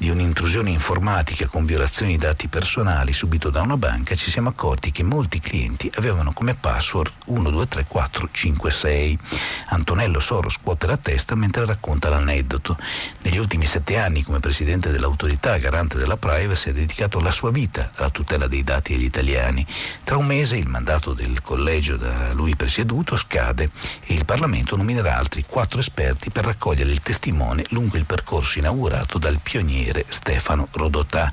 di un'intrusione informatica con violazioni di dati personali subito da una banca, ci siamo accorti che molti clienti avevano come password 123456. Antonello Soro scuote la testa mentre racconta l'aneddoto. Negli ultimi sette anni, come presidente dell'autorità garante della privacy, ha dedicato la sua vita alla tutela dei dati degli italiani. Tra un mese il mandato del collegio da lui presieduto scade e il Parlamento nominerà altri quattro esperti per raccogliere il testimone lungo il percorso inaugurato dal pioniere Corriere Stefano Rodotà.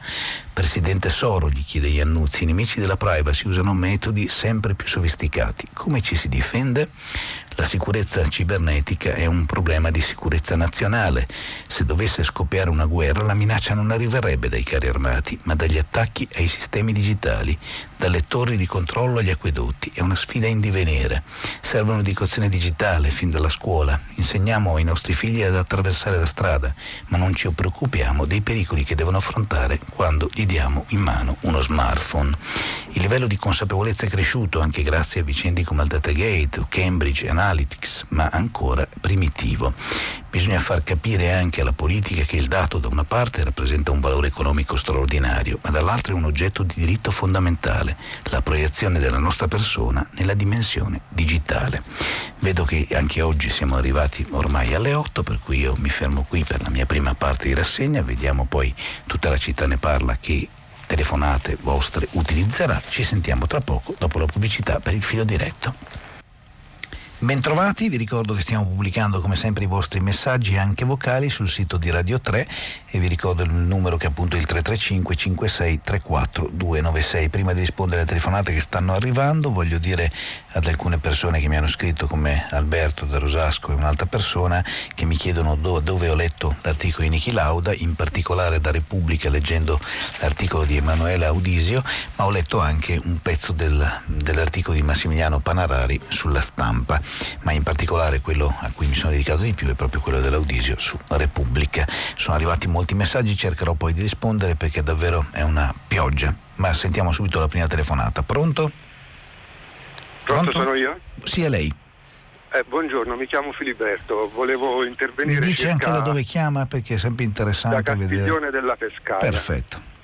Presidente Soro, gli chiede Iannuzzi, i nemici della privacy usano metodi sempre più sofisticati. Come ci si difende? La sicurezza cibernetica è un problema di sicurezza nazionale. Se dovesse scoppiare una guerra, la minaccia non arriverebbe dai carri armati, ma dagli attacchi ai sistemi digitali, dalle torri di controllo agli acquedotti. È una sfida in divenire. Serve un'educazione digitale fin dalla scuola. Insegniamo ai nostri figli ad attraversare la strada, ma non ci preoccupiamo dei pericoli che devono affrontare quando gli diamo in mano uno smartphone. Il livello di consapevolezza è cresciuto anche grazie a vicende come il Datagate Cambridge Analytica Analytics, ma ancora primitivo. Bisogna far capire anche alla politica che il dato da una parte rappresenta un valore economico straordinario, ma dall'altra è un oggetto di diritto fondamentale, la proiezione della nostra persona nella dimensione digitale. Vedo che anche oggi siamo arrivati ormai alle 8, per cui io mi fermo qui per la mia prima parte di rassegna, vediamo poi tutta la città ne parla che telefonate vostre utilizzerà. Ci sentiamo tra poco dopo la pubblicità per il filo diretto. Bentrovati, vi ricordo che stiamo pubblicando come sempre i vostri messaggi anche vocali sul sito di Radio 3 e vi ricordo il numero che è appunto il 335 56 34 296. Prima di rispondere alle telefonate che stanno arrivando voglio dire ad alcune persone che mi hanno scritto come Alberto da Rosasco e un'altra persona che mi chiedono do, dove ho letto l'articolo di Niki Lauda, in particolare da Repubblica leggendo l'articolo di Emanuele Audisio, ma ho letto anche un pezzo del, dell'articolo di Massimiliano Panarari sulla stampa ma in particolare quello a cui mi sono dedicato di più è proprio quello dell'Audisio su Repubblica. Sono arrivati molti messaggi, cercherò poi di rispondere perché davvero è una pioggia. Ma sentiamo subito la prima telefonata. Pronto? Pronto, Pronto? sono io? Sì, è lei. Eh, buongiorno, mi chiamo Filiberto, volevo intervenire. Mi dice anche da dove chiama perché è sempre interessante da vedere. della Pescaia. Perfetto.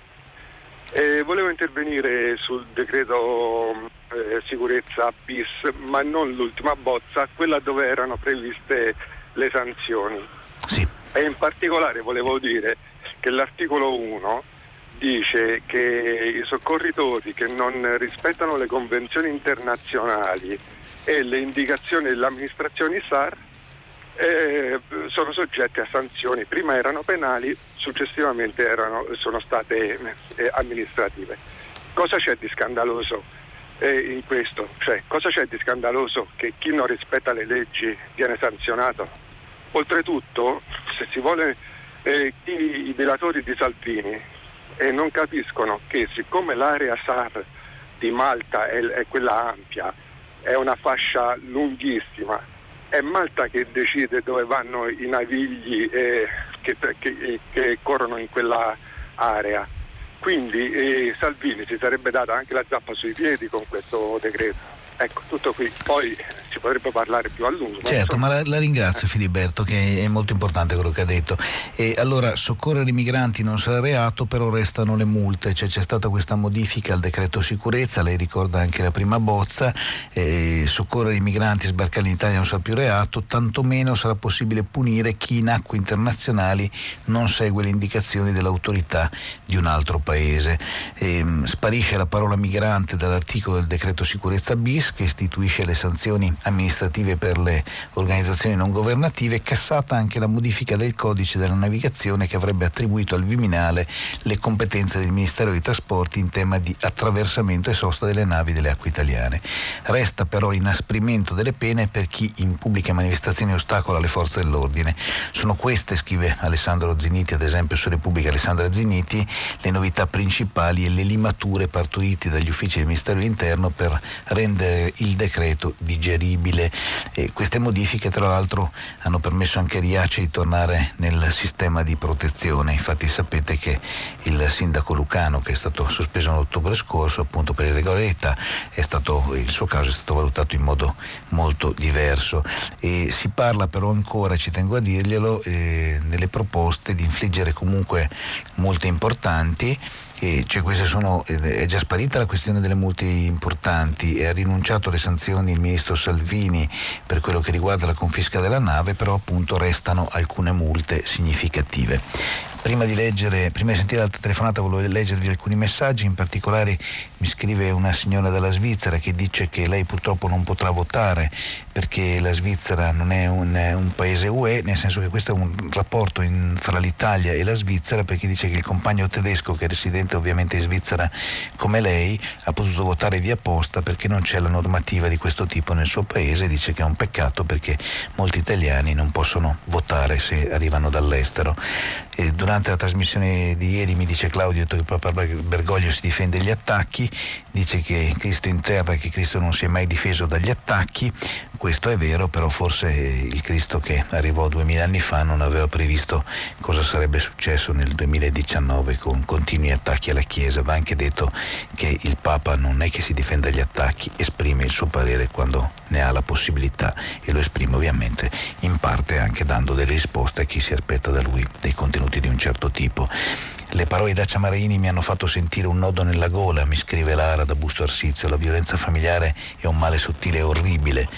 Eh, volevo intervenire sul decreto eh, sicurezza bis, ma non l'ultima bozza, quella dove erano previste le sanzioni. Sì. E in particolare volevo dire che l'articolo 1 dice che i soccorritori che non rispettano le convenzioni internazionali e le indicazioni delle amministrazioni SAR eh, sono soggetti a sanzioni, prima erano penali, successivamente erano, sono state eh, amministrative. Cosa c'è di scandaloso eh, in questo? Cioè, cosa c'è di scandaloso che chi non rispetta le leggi viene sanzionato? Oltretutto, se si vuole, eh, chi, i delatori di Salvini eh, non capiscono che siccome l'area SAR di Malta è, è quella ampia, è una fascia lunghissima, è Malta che decide dove vanno i navigli eh, che, che, che, corrono in quella area. Quindi eh, Salvini si sarebbe data anche la zappa sui piedi con questo decreto. Ecco, tutto qui. Poi potrebbe parlare più a lungo. Certo, ma, ma la, la, ringrazio Filiberto che è molto importante quello che ha detto. E allora soccorrere i migranti non sarà reato, però restano le multe, cioè, c'è stata questa modifica al decreto sicurezza, lei ricorda anche la prima bozza, eh, soccorrere i migranti e sbarcare in Italia non sarà più reato, tantomeno sarà possibile punire chi in acque internazionali non segue le indicazioni dell'autorità di un altro paese. Eh, sparisce la parola migrante dall'articolo del decreto sicurezza bis che istituisce le sanzioni amministrative per le organizzazioni non governative, cassata anche la modifica del codice della navigazione che avrebbe attribuito al Viminale le competenze del Ministero dei Trasporti in tema di attraversamento e sosta delle navi delle acque italiane. Resta però inasprimento delle pene per chi in pubbliche manifestazioni ostacola le forze dell'ordine. Sono queste, scrive Alessandro Ziniti, ad esempio su Repubblica Alessandra Ziniti, le novità principali e le limature partorite dagli uffici del Ministero dell'Interno per rendere il decreto digeribile possibile. E queste modifiche tra l'altro hanno permesso anche a Riace di tornare nel sistema di protezione. Infatti sapete che il sindaco Lucano che è stato sospeso nell'ottobre scorso appunto per irregolarità, stato, il suo caso è stato valutato in modo molto diverso. E si parla però ancora, ci tengo a dirglielo, eh, nelle proposte di infliggere comunque multe importanti e cioè sono, è già sparita la questione delle multe importanti e ha rinunciato alle sanzioni il ministro Salvini per quello che riguarda la confisca della nave, però appunto restano alcune multe significative. Prima di, leggere, prima di sentire l'altra telefonata volevo leggervi alcuni messaggi, in particolare mi scrive una signora dalla Svizzera che dice che lei purtroppo non potrà votare perché la Svizzera non è un, un paese UE, nel senso che questo è un rapporto in, fra l'Italia e la Svizzera perché dice che il compagno tedesco che è residente ovviamente in Svizzera come lei ha potuto votare via posta perché non c'è la normativa di questo tipo nel suo paese, dice che è un peccato perché molti italiani non possono votare se arrivano dall'estero. E durante la trasmissione di ieri mi dice Claudio che Papa Bergoglio si difende gli attacchi, dice che Cristo in terra e che Cristo non si è mai difeso dagli attacchi, questo è vero, però forse il Cristo che arrivò duemila anni fa non aveva previsto cosa sarebbe successo nel 2019 con continui attacchi alla Chiesa. Va anche detto che il Papa non è che si difenda dagli attacchi, esprime il suo parere quando ne ha la possibilità e lo esprime ovviamente in parte anche dando delle risposte a chi si aspetta da lui dei contenuti di un certo tipo. Le parole di Dacia Maraini mi hanno fatto sentire un nodo nella gola, mi scrive Lara da Busto Arsizio. La violenza familiare è un male sottile e orribile.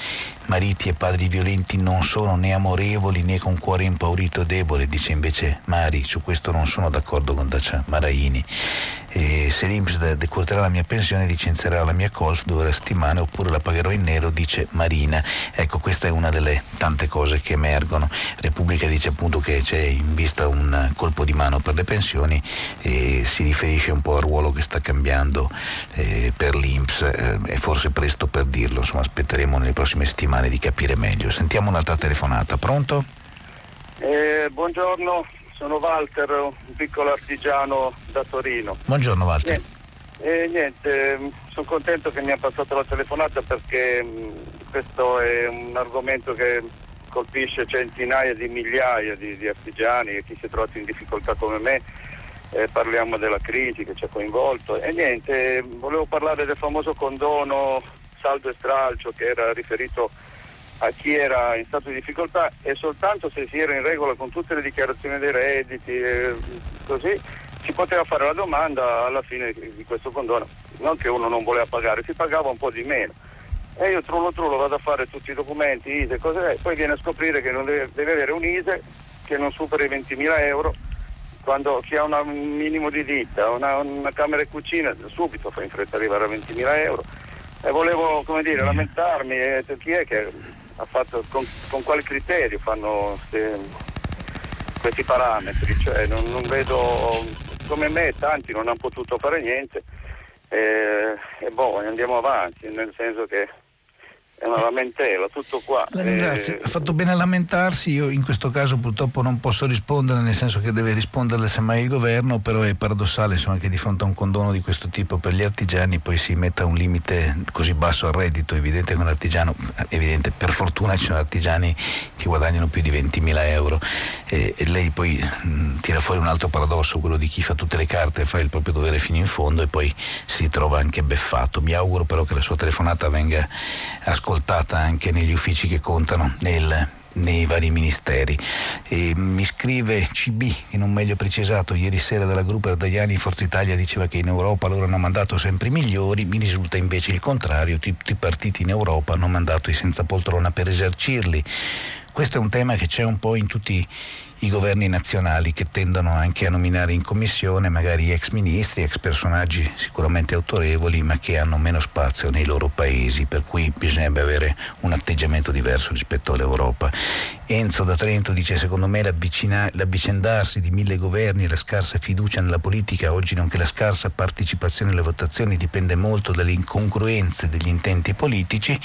Mariti e padri violenti non sono né amorevoli né con cuore impaurito e debole, dice invece Mari. Su questo non sono d'accordo con Dacia Maraini. e se l'Inps decurterà la mia pensione licenzierà la mia Colf due ore a settimana oppure la pagherò in nero, dice Marina. Ecco, questa è una delle tante cose che emergono. Repubblica dice appunto che c'è in vista un colpo di mano per le pensioni e si riferisce un po' al ruolo che sta cambiando eh, per l'Inps. Eh, è forse presto per dirlo, insomma aspetteremo nelle prossime settimane di capire meglio. Sentiamo un'altra telefonata, pronto? Eh, buongiorno, sono Walter, un piccolo artigiano da Torino. Buongiorno Walter. Niente, eh, niente sono contento che mi ha passato la telefonata perché mm, questo è un argomento che colpisce centinaia di migliaia di, di artigiani e chi si è trovato in difficoltà come me. Eh, parliamo della crisi che ci ha coinvolto e niente, volevo parlare del famoso condono saldo e stralcio che era riferito a chi era in stato di difficoltà e soltanto se si era in regola con tutte le dichiarazioni dei redditi e così si poteva fare la domanda alla fine di questo condono. Non che uno non voleva pagare, si pagava un po' di meno. E io trullo trullo vado a fare tutti i documenti, ISE, cose, poi viene a scoprire che deve, deve, avere un ISE che non supera i 20.000 euro quando chi ha una, un minimo di ditta, una, una camera e cucina, subito fa in fretta arrivare a 20.000 euro. E volevo, dire, lamentarmi, e chi è che ha fatto, con, con quale criterio fanno ste, questi parametri, cioè non, non, vedo come me tanti non hanno potuto fare niente e, e boh, andiamo avanti, nel senso che è una lamentela, tutto qua. La ringrazio, eh, ha fatto bene a lamentarsi, io in questo caso purtroppo non posso rispondere, nel senso che deve risponderle semmai il governo, però è paradossale insomma, che di fronte a un condono di questo tipo per gli artigiani poi si metta un limite così basso al reddito, evidente che un artigiano, evidente, per fortuna ci sono artigiani che guadagnano più di 20.000 euro e, e lei poi mh, tira fuori un altro paradosso, quello di chi fa tutte le carte e fa il proprio dovere fino in fondo e poi si trova anche beffato. Mi auguro però che la sua telefonata venga ascoltata ascoltata anche negli uffici che contano nel, nei vari ministeri. E mi scrive CB, in un meglio precisato, ieri sera dalla gruppo Ardaiani Forza Italia diceva che in Europa loro hanno mandato sempre i migliori, mi risulta invece il contrario, tutti i partiti in Europa hanno mandato i senza poltrona per esercirli. Questo è un tema che c'è un po' in tutti i i governi nazionali che tendono anche a nominare in commissione magari ex ministri, ex personaggi sicuramente autorevoli ma che hanno meno spazio nei loro paesi, per cui bisognerebbe avere un atteggiamento diverso rispetto all'Europa. Enzo da Trento dice secondo me l'avvicendarsi di mille governi e la scarsa fiducia nella politica oggi nonché la scarsa partecipazione alle votazioni dipende molto dalle incongruenze degli intenti politici,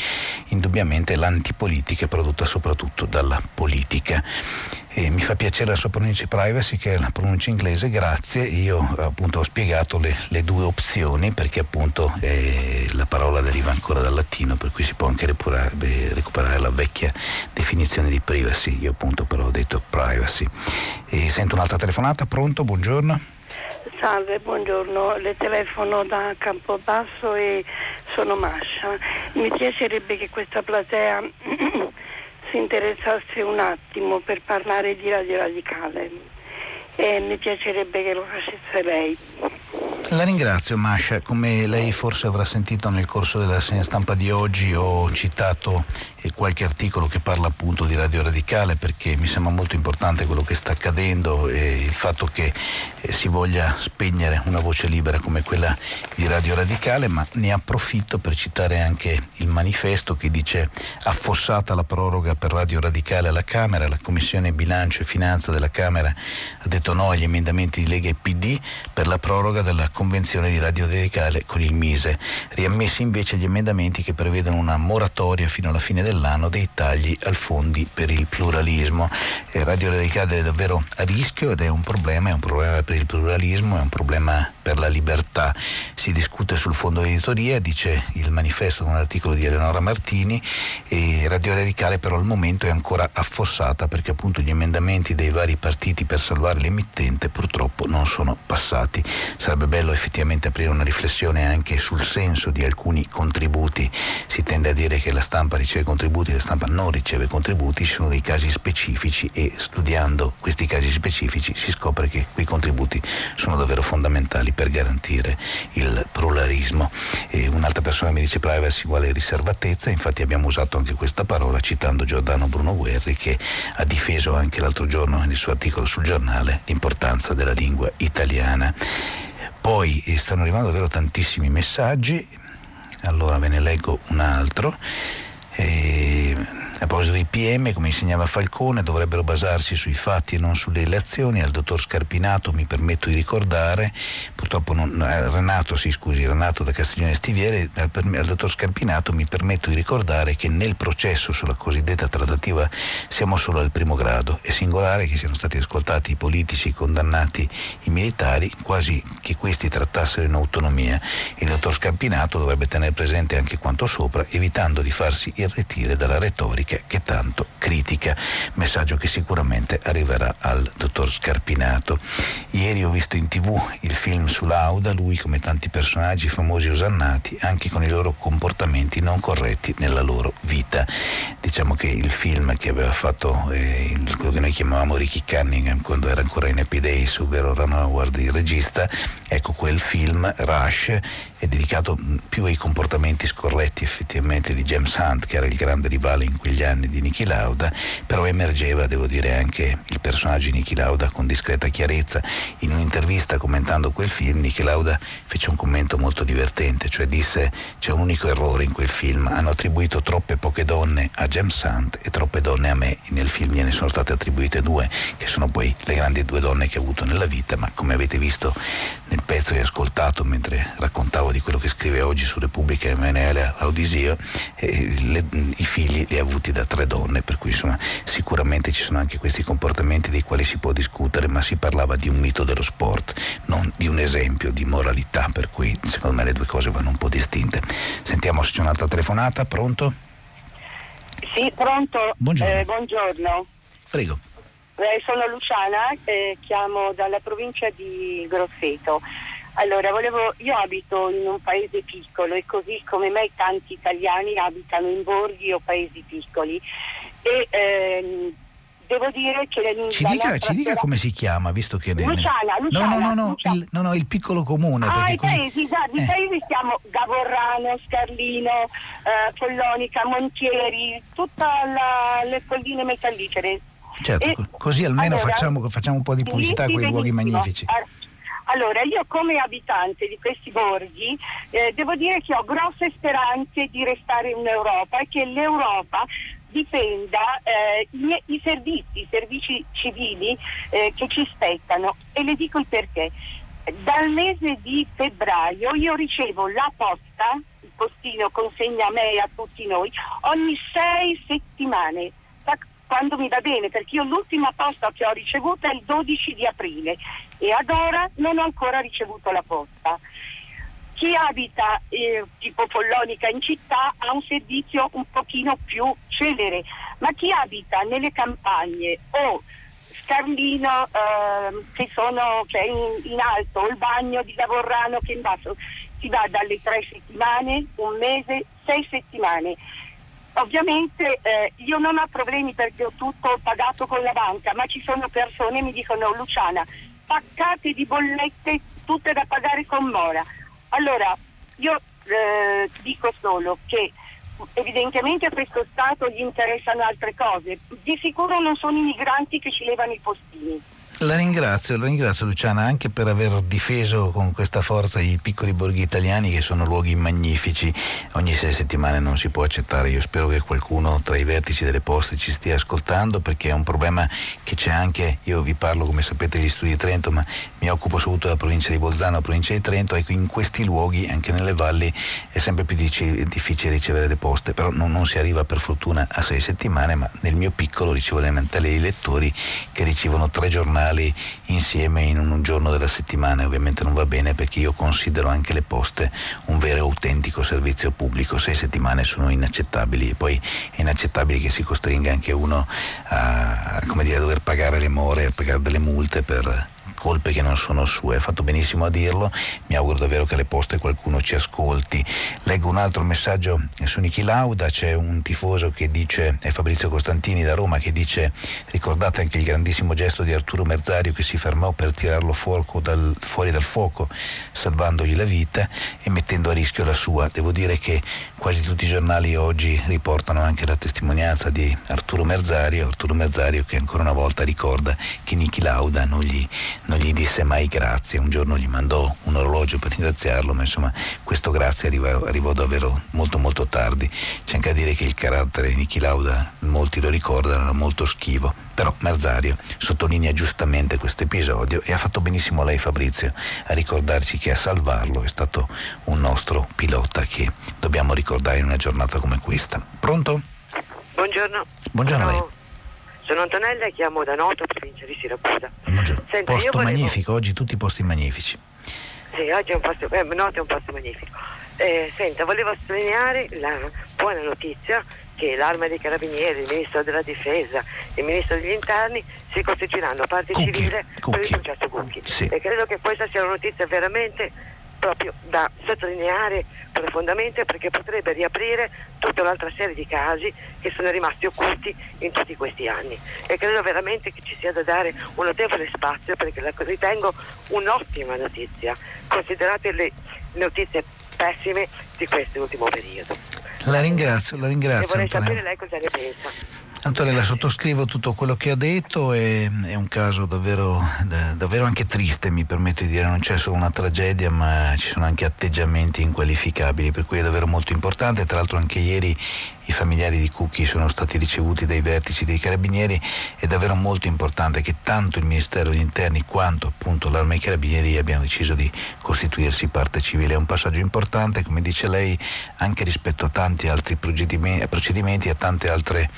indubbiamente l'antipolitica è prodotta soprattutto dalla politica. E mi fa piacere la sua pronuncia privacy che è la pronuncia inglese, grazie. Io appunto ho spiegato le, le due opzioni perché appunto eh, la parola deriva ancora dal latino per cui si può anche recuperare, recuperare la vecchia definizione di privacy. Io appunto però ho detto privacy. E sento un'altra telefonata, pronto? Buongiorno. Salve, buongiorno, le telefono da Campobasso e sono Mascia. Mi piacerebbe che questa platea interessasse un attimo per parlare di Radio Radicale e mi piacerebbe che lo facesse lei. La ringrazio Masha, come lei forse avrà sentito nel corso della segna stampa di oggi ho citato eh, qualche articolo che parla appunto di Radio Radicale perché mi sembra molto importante quello che sta accadendo e il fatto che eh, si voglia spegnere una voce libera come quella di Radio Radicale, ma ne approfitto per citare anche il manifesto che dice affossata la proroga per Radio Radicale alla Camera, la Commissione Bilancio e Finanza della Camera ha detto no agli emendamenti di Lega e PD per la proroga della convenzione di Radio Radicale con il Mise, riammessi invece gli emendamenti che prevedono una moratoria fino alla fine dell'anno dei tagli al fondi per il pluralismo. Eh, Radio Radicale è davvero a rischio ed è un problema, è un problema per il pluralismo, è un problema per la libertà. Si discute sul fondo editoria, dice il manifesto con un articolo di Eleonora Martini e Radio Radicale però al momento è ancora affossata perché appunto gli emendamenti dei vari partiti per salvare l'emittente purtroppo non sono passati. Sarebbe bello bello effettivamente aprire una riflessione anche sul senso di alcuni contributi. Si tende a dire che la stampa riceve contributi, la stampa non riceve contributi, ci sono dei casi specifici e studiando questi casi specifici si scopre che quei contributi sono davvero fondamentali per garantire il pluralismo. E un'altra persona mi dice privacy uguale riservatezza, infatti abbiamo usato anche questa parola citando Giordano Bruno Guerri che ha difeso anche l'altro giorno nel suo articolo sul giornale l'importanza della lingua italiana. Poi eh, stanno arrivando davvero tantissimi messaggi, allora ve ne leggo un altro. E a proposito dei PM, come insegnava Falcone, dovrebbero basarsi sui fatti e non sulle elezioni. Al dottor Scarpinato mi permetto di ricordare, purtroppo non, eh, Renato, sì scusi, Renato da Castiglione Stiviere, al, al, dottor Scarpinato mi permetto di ricordare che nel processo sulla cosiddetta trattativa siamo solo al primo grado. È singolare che siano stati ascoltati i politici condannati, i militari, quasi che questi trattassero in autonomia. Il dottor Scarpinato dovrebbe tenere presente anche quanto sopra, evitando di farsi irretire dalla retorica che, che tanto critica, messaggio che sicuramente arriverà al dottor Scarpinato. Ieri ho visto in tv il film su Lauda, lui come tanti personaggi famosi osannati, anche con i loro comportamenti non corretti nella loro vita. Diciamo che il film che aveva fatto eh, quello che noi chiamavamo Ricky Cunningham quando era ancora in Happy Days, ovvero Ron Howard il regista, ecco quel film, Rush, è dedicato più ai comportamenti scorretti effettivamente di James Hunt, che era il grande rivale in quegli anni di Niki Lauda, però emergeva, devo dire, anche il personaggio di Niki Lauda con discreta chiarezza. In un'intervista commentando quel film, Niki Lauda fece un commento molto divertente, cioè disse c'è un unico errore in quel film, hanno attribuito troppe poche donne a James Hunt e troppe donne a me, nel film gliene sono state attribuite due, che sono poi le grandi due donne che ho avuto nella vita, ma come avete visto nel pezzo che ho ascoltato mentre raccontavo di quello che scrive oggi su Repubblica Emanuele Audisio, eh, le, i figli li ha avuti da tre donne, per cui insomma, sicuramente ci sono anche questi comportamenti dei quali si può discutere, ma si parlava di un mito dello sport, non di un esempio di moralità, per cui secondo me le due cose vanno un po' distinte. Sentiamo se c'è un'altra telefonata, pronto? Sì, pronto. Buongiorno. Eh, buongiorno. Prego. Eh, sono Luciana, eh, chiamo dalla provincia di Grosseto. Allora, volevo, io abito in un paese piccolo e così come me tanti italiani abitano in borghi o paesi piccoli e ehm, devo dire che ci dica, ci dica come si chiama, visto che... Luciana, Luciana, no, no, no, no, Luciana. il, no, no, il piccolo comune. Ah, i così... paesi, esatto, i Eh. paesi siamo Gavorrano, Scarlino, eh, Follonica, Montieri, tutte le colline metallicere. Certo, E- co- così almeno allora, facciamo, facciamo un po' di pubblicità a quei luoghi magnifici. Ah, Allora, io come abitante di questi borghi eh, devo dire che ho grosse speranze di restare in Europa e che l'Europa difenda eh, i, servizi, i servizi civili eh, che ci spettano. E le dico il perché. Dal mese di febbraio io ricevo la posta, il postino consegna a me e a tutti noi, ogni sei settimane. Quando mi va bene, perché io l'ultima posta che ho ricevuto è il 12 di aprile e ad ora non ho ancora ricevuto la posta. Chi abita eh, tipo Follonica in città ha un servizio un pochino più celere, ma chi abita nelle campagne o Scarlino ehm, che, sono, che è in, in alto o il bagno di Lavorrano che è in basso, si va dalle tre settimane, un mese, sei settimane. Ovviamente eh, io non ho problemi perché ho tutto pagato con la banca, ma ci sono persone che mi dicono Luciana, paccate di bollette tutte da pagare con mora. Allora, io eh, dico solo che evidentemente a questo Stato gli interessano altre cose. Di sicuro non sono i migranti che ci levano i postini. La ringrazio, la ringrazio Luciana anche per aver difeso con questa forza i piccoli borghi italiani che sono luoghi magnifici. Ogni sei settimane non si può accettare. Io spero che qualcuno tra i vertici delle poste ci stia ascoltando perché è un problema che c'è anche. Io vi parlo, come sapete, degli studi di Trento, ma mi occupo soprattutto della provincia di Bolzano, la provincia di Trento. Ecco, in questi luoghi, anche nelle valli, è sempre più difficile ricevere le poste. Però non, non si arriva per fortuna a sei settimane, ma nel mio piccolo ricevo le mentali dei lettori che ricevono tre giornali insieme in un giorno della settimana. Ovviamente non va bene perché io considero anche le poste un vero e autentico servizio pubblico. Sei settimane sono inaccettabili e poi è inaccettabile che si costringa anche uno a, come dire, a dover pagare le more, a pagare delle multe per colpe che non sono sue, ha fatto benissimo a dirlo, mi auguro davvero che alle poste qualcuno ci ascolti. Leggo un altro messaggio su Niki Lauda, c'è un tifoso che dice, è Fabrizio Costantini da Roma, che dice ricordate anche il grandissimo gesto di Arturo Merzario che si fermò per tirarlo dal- fuori dal fuoco, salvandogli la vita e mettendo a rischio la sua. Devo dire che quasi tutti i giornali oggi riportano anche la testimonianza di Arturo Merzario, Arturo Merzario che ancora una volta ricorda che Niki Lauda non gli, non gli disse mai grazie, un giorno gli mandò un orologio per ringraziarlo, ma insomma questo grazie arrivò, arrivò davvero molto molto tardi. C'è anche a dire che il carattere di Niki Lauda, molti lo ricordano, era molto schivo, però Merzario sottolinea giustamente questo episodio e ha fatto benissimo lei Fabrizio a ricordarci che a salvarlo è stato un nostro pilota che dobbiamo ricordare in una giornata come questa. Pronto? Buongiorno. Buongiorno sono, a lei. Sono Antonella e chiamo da Noto, provincia di Siracusa. Buongiorno. Senta, posto volevo- magnifico, oggi tutti posti magnifici. Sì, oggi è un posto, eh, Noto è un posto magnifico. Eh, senta, volevo sottolineare la buona notizia che l'Arma dei Carabinieri, il Ministro della Difesa e il Ministro degli Interni si costituiranno parte Cucchi, civile per il Cucchi. processo Cucchi. Sì. E credo che questa sia una notizia veramente proprio da sottolineare profondamente perché potrebbe riaprire tutta un'altra serie di casi che sono rimasti occulti in tutti questi anni. E credo veramente che ci sia da dare un notevole spazio perché la ritengo un'ottima notizia considerate le notizie pessime di quest'ultimo periodo. La ringrazio, la e ringrazio vorrei sapere Antonella. lei cosa ne pensa Antonella, sottoscrivo tutto quello che ha detto, è, è un caso davvero, da- davvero anche triste, mi permetto di dire, non c'è solo una tragedia, ma ci sono anche atteggiamenti inqualificabili, per cui è davvero molto importante. Tra l'altro anche ieri i familiari di Cucchi sono stati ricevuti dai vertici dei carabinieri, è davvero molto importante che tanto il Ministero degli Interni quanto appunto l'Arma dei Carabinieri abbiano deciso di costituirsi parte civile. È un passaggio importante, come dice lei, anche rispetto a tanti altri procedimenti, a tante altre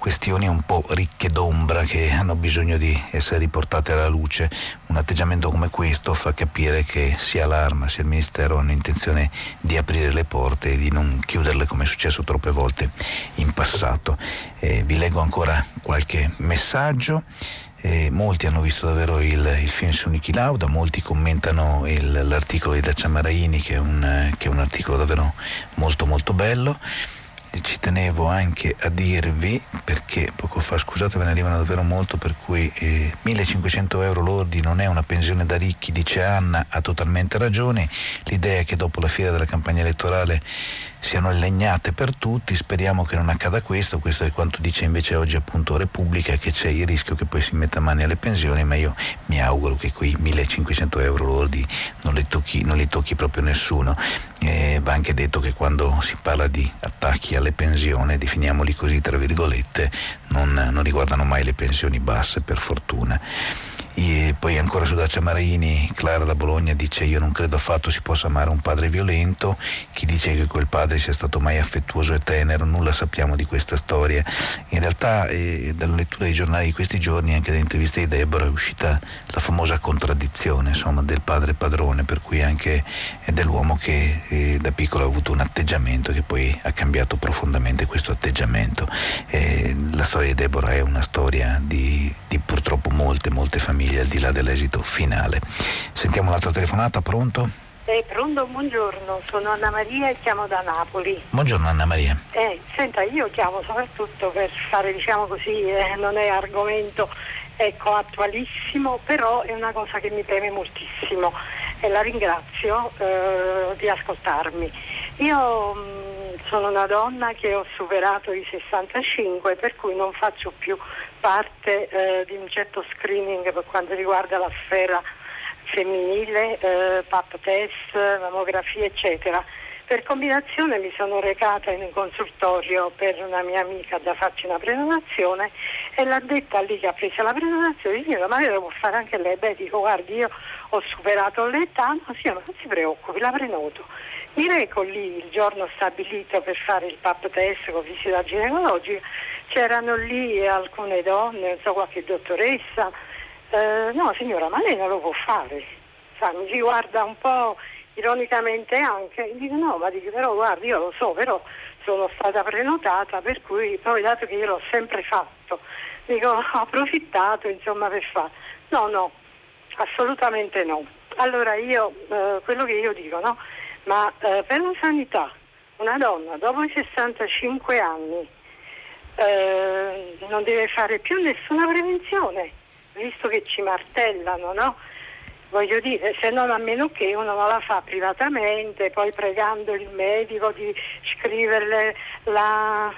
questioni un po' ricche d'ombra che hanno bisogno di essere riportate alla luce. Un atteggiamento come questo fa capire che sia l'arma sia il Ministero hanno intenzione di aprire le porte e di non chiuderle come è successo troppe volte in passato. Eh, vi leggo ancora qualche messaggio. Eh, molti hanno visto davvero il, il film su Niki Lauda, molti commentano il- l'articolo di Dacia Maraini che è, un, che è un articolo davvero molto molto bello. Ci tenevo anche a dirvi, perché poco fa, scusate, me ne arrivano davvero molto, per cui eh, 1500 euro lordi non è una pensione da ricchi, dice Anna, ha totalmente ragione. L'idea è che dopo la fiera della campagna elettorale siano legnate per tutti, speriamo che non accada questo, questo è quanto dice invece oggi appunto Repubblica, che c'è il rischio che poi si metta mani alle pensioni, ma io mi auguro che quei 1500 euro lordi non li tocchi, non li tocchi proprio nessuno. Eh, va anche detto che quando si parla di attacchi alle pensioni, definiamoli così tra virgolette, non, non riguardano mai le pensioni basse per fortuna. E poi ancora su Dacia Marini, Clara da Bologna dice io non credo affatto si possa amare un padre violento, chi dice che quel padre sia stato mai affettuoso e tenero, nulla sappiamo di questa storia. In realtà eh, dalla lettura dei giornali di questi giorni, anche dalle interviste di Deborah, è uscita la famosa contraddizione insomma, del padre padrone, per cui anche è dell'uomo che eh, da piccolo ha avuto un atteggiamento che poi ha cambiato profondamente questo atteggiamento. Eh, la storia di Deborah è una storia di, di purtroppo molte, molte famiglie al di là dell'esito finale. Sentiamo un'altra telefonata, pronto? Eh, pronto, buongiorno, sono Anna Maria e chiamo da Napoli. Buongiorno Anna Maria. Eh, senta, io chiamo soprattutto per fare, diciamo così, eh, non è argomento ecco, attualissimo, però è una cosa che mi preme moltissimo e la ringrazio eh, di ascoltarmi. Io mh, sono una donna che ho superato i 65, per cui non faccio più parte eh, di un certo screening per quanto riguarda la sfera femminile, eh, pap test, mammografia, eccetera. Per combinazione mi sono recata in un consultorio per una mia amica da farci una prenotazione e l'ha detta lì che ha preso la prenotazione, signora ma lei lo può fare anche lei? Beh, dico guardi io ho superato l'età, signora non si preoccupi, la prenoto. Mi reco lì il giorno stabilito per fare il pap test con visita ginecologica, c'erano lì alcune donne, so qualche dottoressa, eh, no signora ma lei non lo può fare, Sa, mi si guarda un po' ironicamente anche, dico no ma dico però guardi io lo so però sono stata prenotata per cui poi dato che io l'ho sempre fatto, dico ho approfittato insomma per fare, no no, assolutamente no. Allora io, eh, quello che io dico no, ma eh, per la sanità una donna dopo i 65 anni eh, non deve fare più nessuna prevenzione, visto che ci martellano, no? Voglio dire, se non a meno che uno non la fa privatamente, poi pregando il medico di scriverle la,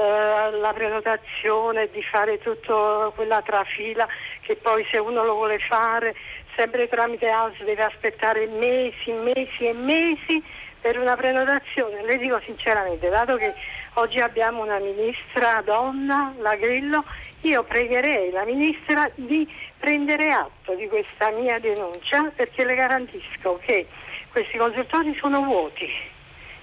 eh, la prenotazione, di fare tutta quella trafila che poi se uno lo vuole fare sempre tramite AS deve aspettare mesi, mesi e mesi per una prenotazione. Le dico sinceramente, dato che oggi abbiamo una ministra donna, la Grillo, io pregherei la ministra di prendere atto di questa mia denuncia perché le garantisco che questi consultori sono vuoti.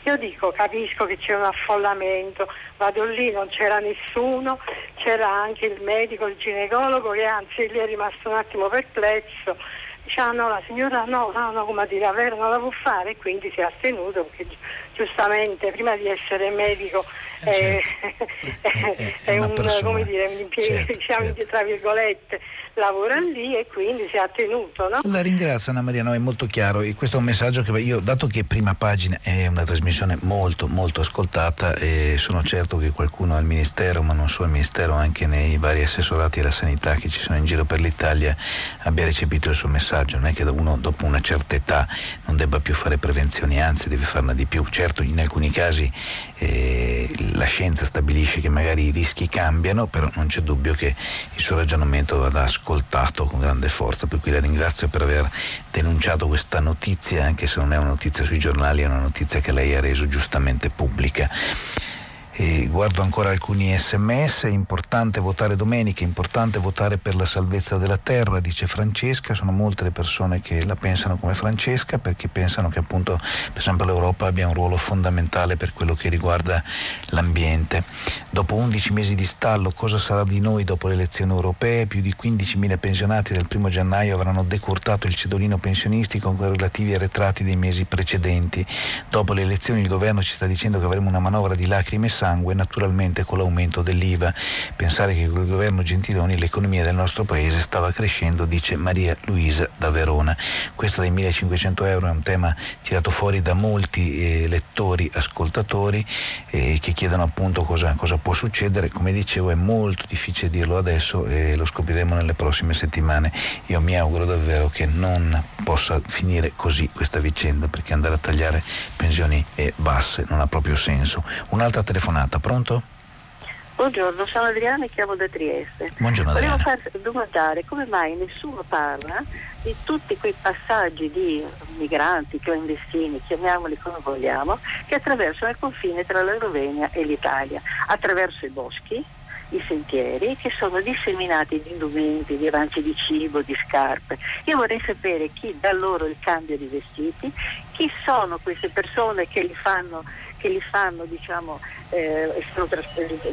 Io dico, capisco che c'è un affollamento, vado lì, non c'era nessuno, c'era anche il medico, il ginecologo che anzi lì è rimasto un attimo perplesso. Dice, ah no, la signora no, no, no, come a dire, vero, non la può fare e quindi si è astenuto perché giustamente prima di essere medico eh, è, è, un, come dire, un impiego, certo, diciamo, certo. tra virgolette, lavora lì e quindi si è attenuto. No? La ringrazio Anna Maria, no, è molto chiaro e questo è un messaggio che io, dato che prima pagina è una trasmissione molto molto ascoltata e sono certo che qualcuno al Ministero, ma non solo al Ministero, anche nei vari assessorati della sanità che ci sono in giro per l'Italia abbia recepito il suo messaggio, non è che uno dopo una certa età non debba più fare prevenzioni, anzi deve farne di più. Certo in alcuni casi eh, la scienza stabilisce che magari i rischi cambiano, però non c'è dubbio che il suo ragionamento vada ascoltato con grande forza, per cui la ringrazio per aver denunciato questa notizia, anche se non è una notizia sui giornali, è una notizia che lei ha reso giustamente pubblica. E guardo ancora alcuni sms, è importante votare domenica, è importante votare per la salvezza della terra, dice Francesca, sono molte le persone che la pensano come Francesca perché pensano che appunto per esempio l'Europa abbia un ruolo fondamentale per quello che riguarda l'ambiente. Dopo 11 mesi di stallo cosa sarà di noi dopo le elezioni europee? Più di 15.000 pensionati dal 1 gennaio avranno decurtato il cedolino pensionistico con relativi arretrati dei mesi precedenti. Dopo le elezioni il governo ci sta dicendo che avremo una manovra di lacrime e sangue naturalmente con l'aumento dell'IVA. Pensare che con il governo Gentiloni l'economia del nostro paese stava crescendo, dice Maria Luisa da Verona. Questo dei 1500 euro è un tema tirato fuori da molti eh, lettori, ascoltatori eh, che chiedono appunto cosa, cosa può succedere. Come dicevo è molto difficile dirlo adesso e lo scopriremo nelle prossime settimane. Io mi auguro davvero che non possa finire così questa vicenda perché andare a tagliare pensioni eh, basse non ha proprio senso. Un'altra telefonata telefonata, pronto? Buongiorno, sono Adriana e chiamo da Trieste. Buongiorno Volevo Adriana. far domandare come mai nessuno parla di tutti quei passaggi di migranti, clandestini, chiamiamoli come vogliamo, che attraversano il confine tra la Slovenia e l'Italia, attraverso i boschi, i sentieri che sono disseminati di indumenti, di avanzi di cibo, di scarpe. Io vorrei sapere chi dà loro il cambio di vestiti, chi sono queste persone che li fanno che li fanno diciamo, eh,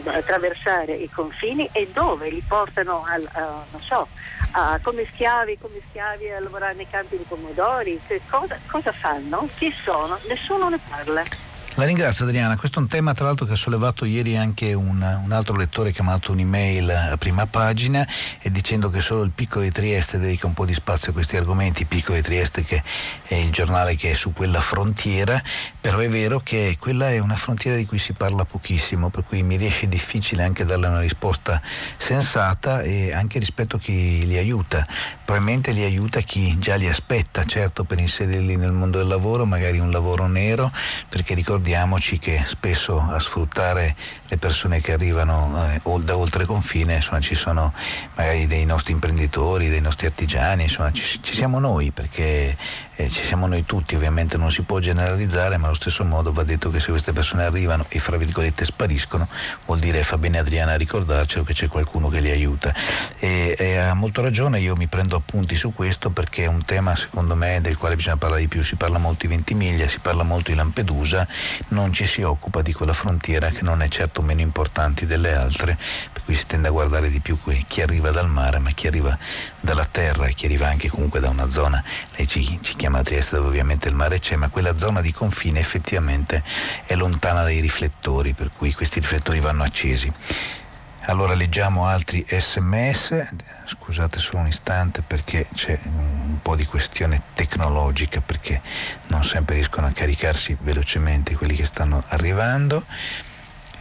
attraversare i confini e dove li portano al, a, so, a, come, schiavi, come, schiavi, a lavorare nei campi di pomodori, cosa, cosa fanno? Chi sono? Nessuno ne parla. La ringrazio Adriana, questo è un tema tra l'altro che ha sollevato ieri anche un, un, altro lettore che ha mandato un'email a prima pagina e dicendo che solo il Piccolo di Trieste dedica un po' di spazio a questi argomenti, Piccolo di Trieste che è il giornale che è su quella frontiera, però è vero che quella è una frontiera di cui si parla pochissimo, per cui mi riesce difficile anche darle una risposta sensata e anche rispetto a chi li aiuta. Probabilmente li aiuta chi già li aspetta, certo per inserirli nel mondo del lavoro, magari un lavoro nero, perché ricordo ricordiamoci che spesso a sfruttare le persone che arrivano eh, da oltre confine insomma, ci sono magari dei nostri imprenditori, dei nostri artigiani, insomma, ci, ci siamo noi perché eh, ci siamo noi tutti, ovviamente non si può generalizzare, ma allo stesso modo va detto che se queste persone arrivano e fra virgolette spariscono, vuol dire fa bene Adriana a ricordarcelo che c'è qualcuno che li aiuta. E, e ha molto ragione, io mi prendo appunti su questo perché è un tema secondo me del quale bisogna parlare di più, si parla molto di Ventimiglia, si parla molto di Lampedusa, non ci si occupa di quella frontiera che non è certo meno importante delle altre, per cui si tende a guardare di più chi arriva dal mare, ma chi arriva dalla terra e chi arriva anche comunque da una zona, lei ci, ci chiama Trieste dove ovviamente il mare c'è, ma quella zona di confine effettivamente è lontana dai riflettori, per cui questi riflettori vanno accesi. Allora leggiamo altri sms, scusate solo un istante perché c'è un po' di questione tecnologica perché non sempre riescono a caricarsi velocemente quelli che stanno arrivando.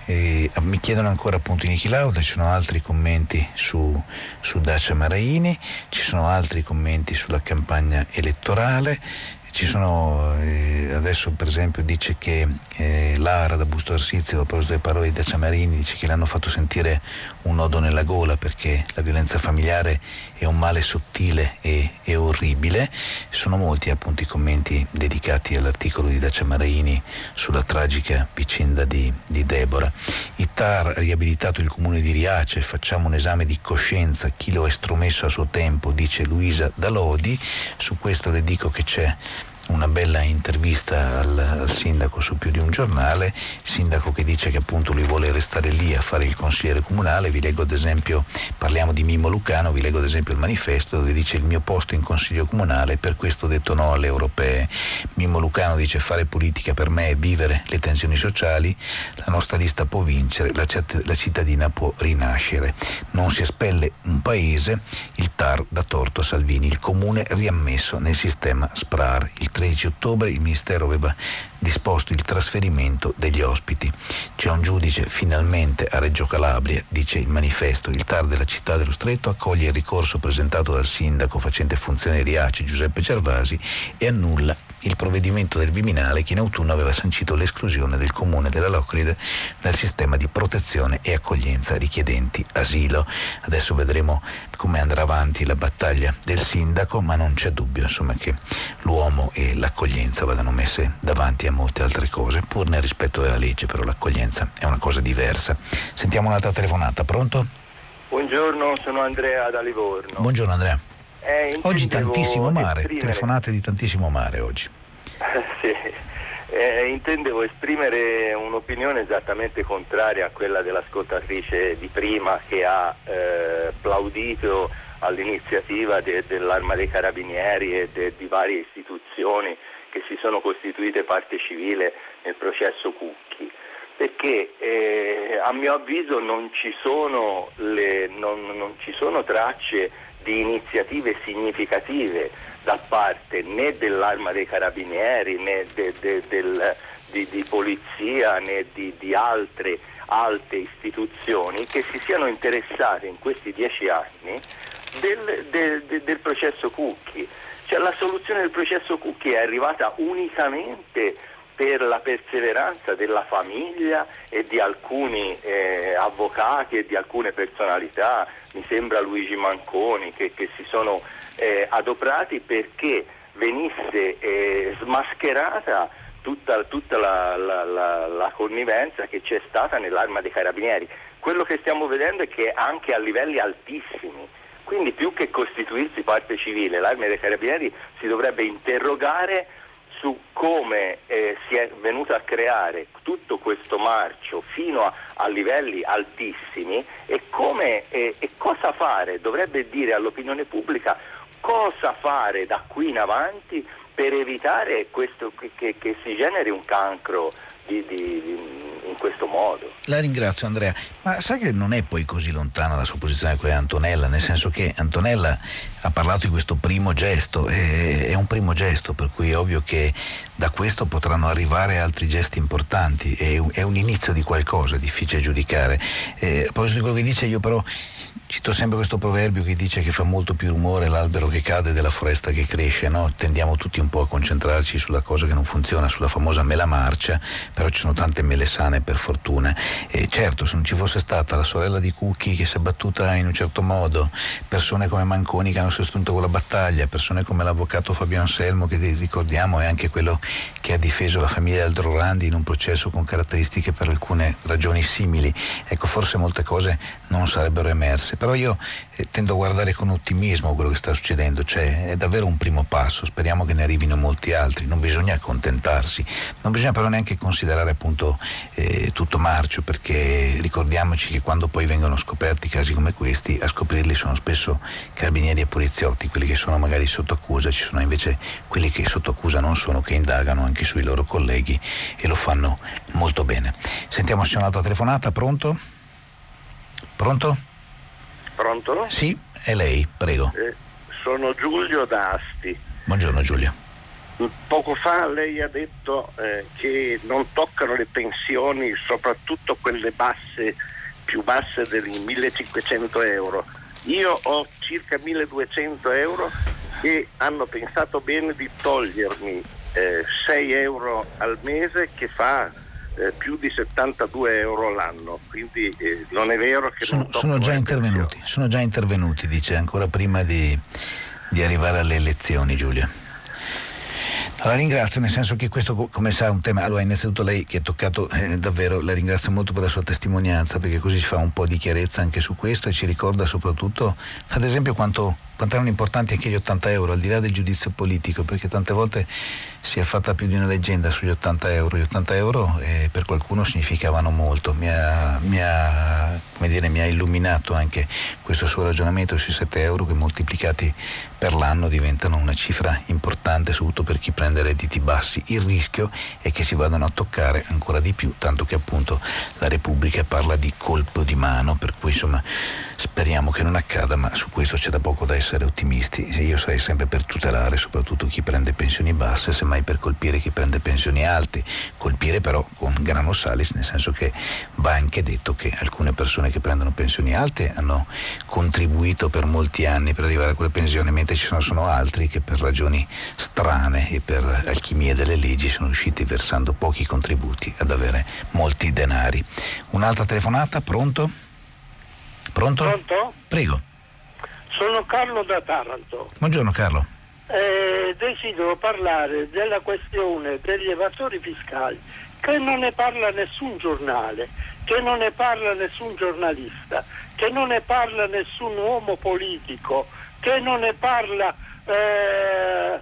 E mi chiedono ancora appunto Niki Lauda, ci sono altri commenti su, su Dacia Maraini, ci sono altri commenti sulla campagna elettorale, Ci sono, eh, adesso per esempio dice che eh, Lara da Busto Arsizio, a proposito delle parole di Daciamarini, dice che l'hanno fatto sentire un nodo nella gola perché la violenza familiare è un male sottile e, e orribile. Sono molti appunto i commenti dedicati all'articolo di Dacia Maraini sulla tragica vicenda di, di Deborah. Il TAR ha riabilitato il comune di Riace, facciamo un esame di coscienza, chi lo ha estromesso a suo tempo, dice Luisa Dalodi. Su questo le dico che c'è una bella intervista al, al, sindaco su più di un giornale, sindaco che dice che appunto lui vuole restare lì a fare il consigliere comunale, vi leggo ad esempio, parliamo di Mimmo Lucano, vi leggo ad esempio il manifesto dove dice il mio posto in consiglio comunale, per questo ho detto no alle europee. Mimmo Lucano dice fare politica per me è vivere le tensioni sociali, la nostra lista può vincere, la, la cittadina può rinascere. Non si espelle un paese, il TAR da torto a Salvini, il comune riammesso nel sistema SPRAR. Il 13 ottobre il Ministero aveva disposto il trasferimento degli ospiti. C'è un giudice finalmente a Reggio Calabria, dice il manifesto. Il TAR della città dello Stretto accoglie il ricorso presentato dal sindaco facente funzione Riace Giuseppe Cervasi e annulla il provvedimento del Viminale che in autunno aveva sancito l'esclusione del comune della Locride dal sistema di protezione e accoglienza richiedenti asilo. Adesso vedremo come andrà avanti la battaglia del sindaco, ma non c'è dubbio insomma, che l'uomo e l'accoglienza vadano messe davanti a molte altre cose, pur nel rispetto della legge, però l'accoglienza è una cosa diversa. Sentiamo un'altra telefonata, pronto? Buongiorno, sono Andrea da Livorno. Buongiorno Andrea. Eh, oggi tantissimo mare, esprimere... telefonate di tantissimo mare oggi. sì, eh, intendevo esprimere un'opinione esattamente contraria a quella dell'ascoltatrice di prima che ha eh, applaudito all'iniziativa de, dell'Arma dei Carabinieri e de, di varie istituzioni che si sono costituite parte civile nel processo Cucchi perché eh, a mio avviso non ci sono, le, non, non ci sono tracce di iniziative significative da parte né dell'arma dei carabinieri né de, de, del, di, di, polizia né di, di, altre alte istituzioni che si siano interessate in questi dieci anni del, del, del processo Cucchi. Cioè la soluzione del processo Cucchi è arrivata unicamente per la perseveranza della famiglia e di alcuni eh, avvocati e di alcune personalità, mi sembra Luigi Manconi, che, che si sono eh, adoperati perché venisse eh, smascherata tutta, tutta la, la, la, la, connivenza che c'è stata nell'arma dei carabinieri. Quello che stiamo vedendo è che anche a livelli altissimi, quindi più che costituirsi parte civile, l'arma dei carabinieri si dovrebbe interrogare su come eh, si è venuto a creare tutto questo marcio fino a, a livelli altissimi e, come, eh, e cosa fare, dovrebbe dire all'opinione pubblica cosa fare da qui in avanti per evitare questo, che, che, si generi un cancro di, di, di in questo modo. La ringrazio Andrea, ma sai che non è poi così lontana la sua posizione di Antonella, nel senso che Antonella ha parlato di questo primo gesto, è, un primo gesto, per cui è ovvio che da questo potranno arrivare altri gesti importanti, è un inizio di qualcosa, è difficile giudicare. Eh, a proposito di quello che dice io però Cito sempre questo proverbio che dice che fa molto più rumore l'albero che cade della foresta che cresce, no? tendiamo tutti un po' a concentrarci sulla cosa che non funziona, sulla famosa mela marcia, però ci sono tante mele sane per fortuna. E certo, se non ci fosse stata la sorella di Cucchi che si è battuta in un certo modo, persone come Manconi che hanno sostenuto quella battaglia, persone come l'avvocato Fabio Anselmo che ricordiamo è anche quello che ha difeso la famiglia Aldrorandi in un processo con caratteristiche per alcune ragioni simili, ecco forse molte cose non sarebbero emerse però io eh, tendo a guardare con ottimismo quello che sta succedendo, cioè è davvero un primo passo, speriamo che ne arrivino molti altri, non bisogna accontentarsi, non bisogna però neanche considerare appunto eh, tutto marcio, perché ricordiamoci che quando poi vengono scoperti casi come questi, a scoprirli sono spesso carabinieri e poliziotti, quelli che sono magari sotto accusa, ci sono invece quelli che sotto accusa non sono, che indagano anche sui loro colleghi e lo fanno molto bene. Sentiamo se c'è un'altra telefonata, pronto? Pronto? Pronto? Sì, è lei, prego. Eh, sono Giulio D'Asti. Buongiorno Giulio. Poco fa lei ha detto eh, che non toccano le pensioni, soprattutto quelle basse, più basse dei 1500 euro. Io ho circa 1200 euro e hanno pensato bene di togliermi eh, 6 euro al mese che fa eh, più di 72 euro l'anno, quindi eh, non è vero che sono, sono già intervenuti, sono già intervenuti, dice ancora prima di, di arrivare alle elezioni Giulia. La ringrazio nel senso che questo, come sa, è un tema. Allora, innanzitutto lei che ha toccato eh, davvero, la ringrazio molto per la sua testimonianza perché così si fa un po' di chiarezza anche su questo e ci ricorda soprattutto, ad esempio, quanto, quanto erano importanti anche gli 80 euro, al di là del giudizio politico, perché tante volte si è fatta più di una leggenda sugli 80 euro. Gli 80 euro eh, per qualcuno significavano molto. Mi ha, mi, ha, dire, mi ha, illuminato anche questo suo ragionamento sui 7 euro che moltiplicati per l'anno diventano una cifra importante, soprattutto per chi prende redditi bassi. Il rischio è che si vadano a toccare ancora di più, tanto che appunto la Repubblica parla di colpo di mano, per cui insomma speriamo che non accada, ma su questo c'è da poco da essere ottimisti. Io sarei sempre per tutelare soprattutto chi prende pensioni basse, semmai mai per colpire chi prende pensioni alte, colpire però con grano salis, nel senso che va anche detto che alcune persone che prendono pensioni alte hanno contribuito per molti anni per arrivare a quelle pensioni, mentre ci sono, sono altri che per ragioni strane e per alchimie delle leggi sono riusciti versando pochi contributi ad avere molti denari. Un'altra telefonata, pronto? Pronto? Pronto? Prego. Sono Carlo da Taranto. Buongiorno Carlo eh, desidero parlare della questione degli evasori fiscali che non ne parla nessun giornale, che non ne parla nessun giornalista, che non ne parla nessun uomo politico, che non ne parla eh,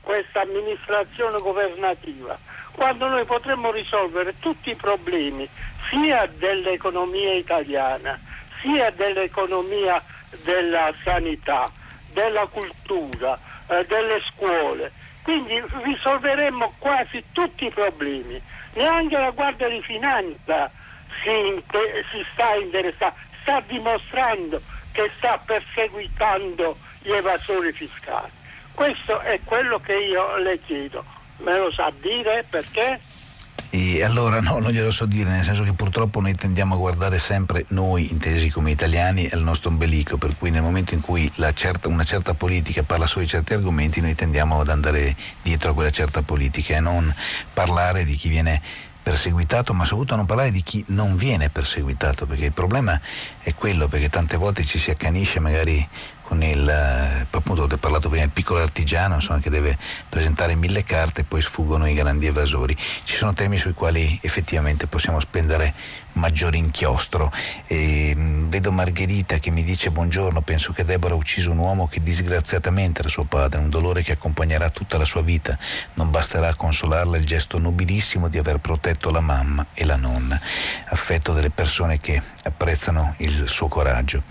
questa amministrazione governativa, quando noi potremmo risolvere tutti i problemi sia dell'economia italiana, sia dell'economia della sanità, della cultura, eh, delle scuole. Quindi risolveremmo quasi tutti i problemi. Neanche la Guardia di Finanza si, si sta interessando, sta dimostrando che sta perseguitando gli evasori fiscali. Questo è quello che io le chiedo. Me lo sa dire perché? E allora no, non glielo so dire, nel senso che purtroppo noi tendiamo a guardare sempre noi, intesi come italiani, al nostro ombelico, per cui nel momento in cui certa, una certa politica parla solo di certi argomenti, noi tendiamo ad andare dietro a quella certa politica e non parlare di chi viene perseguitato, ma soprattutto non parlare di chi non viene perseguitato, perché il problema è quello, perché tante volte ci si accanisce magari con il, eh, appunto ho parlato prima del piccolo artigiano insomma, che deve presentare mille carte e poi sfuggono i grandi evasori. Ci sono temi sui quali effettivamente possiamo spendere maggiore inchiostro. E, mh, vedo Margherita che mi dice buongiorno, penso che Deborah ha ucciso un uomo che disgraziatamente era suo padre, un dolore che accompagnerà tutta la sua vita. Non basterà consolarla il gesto nobilissimo di aver protetto la mamma e la nonna, affetto delle persone che apprezzano il suo coraggio.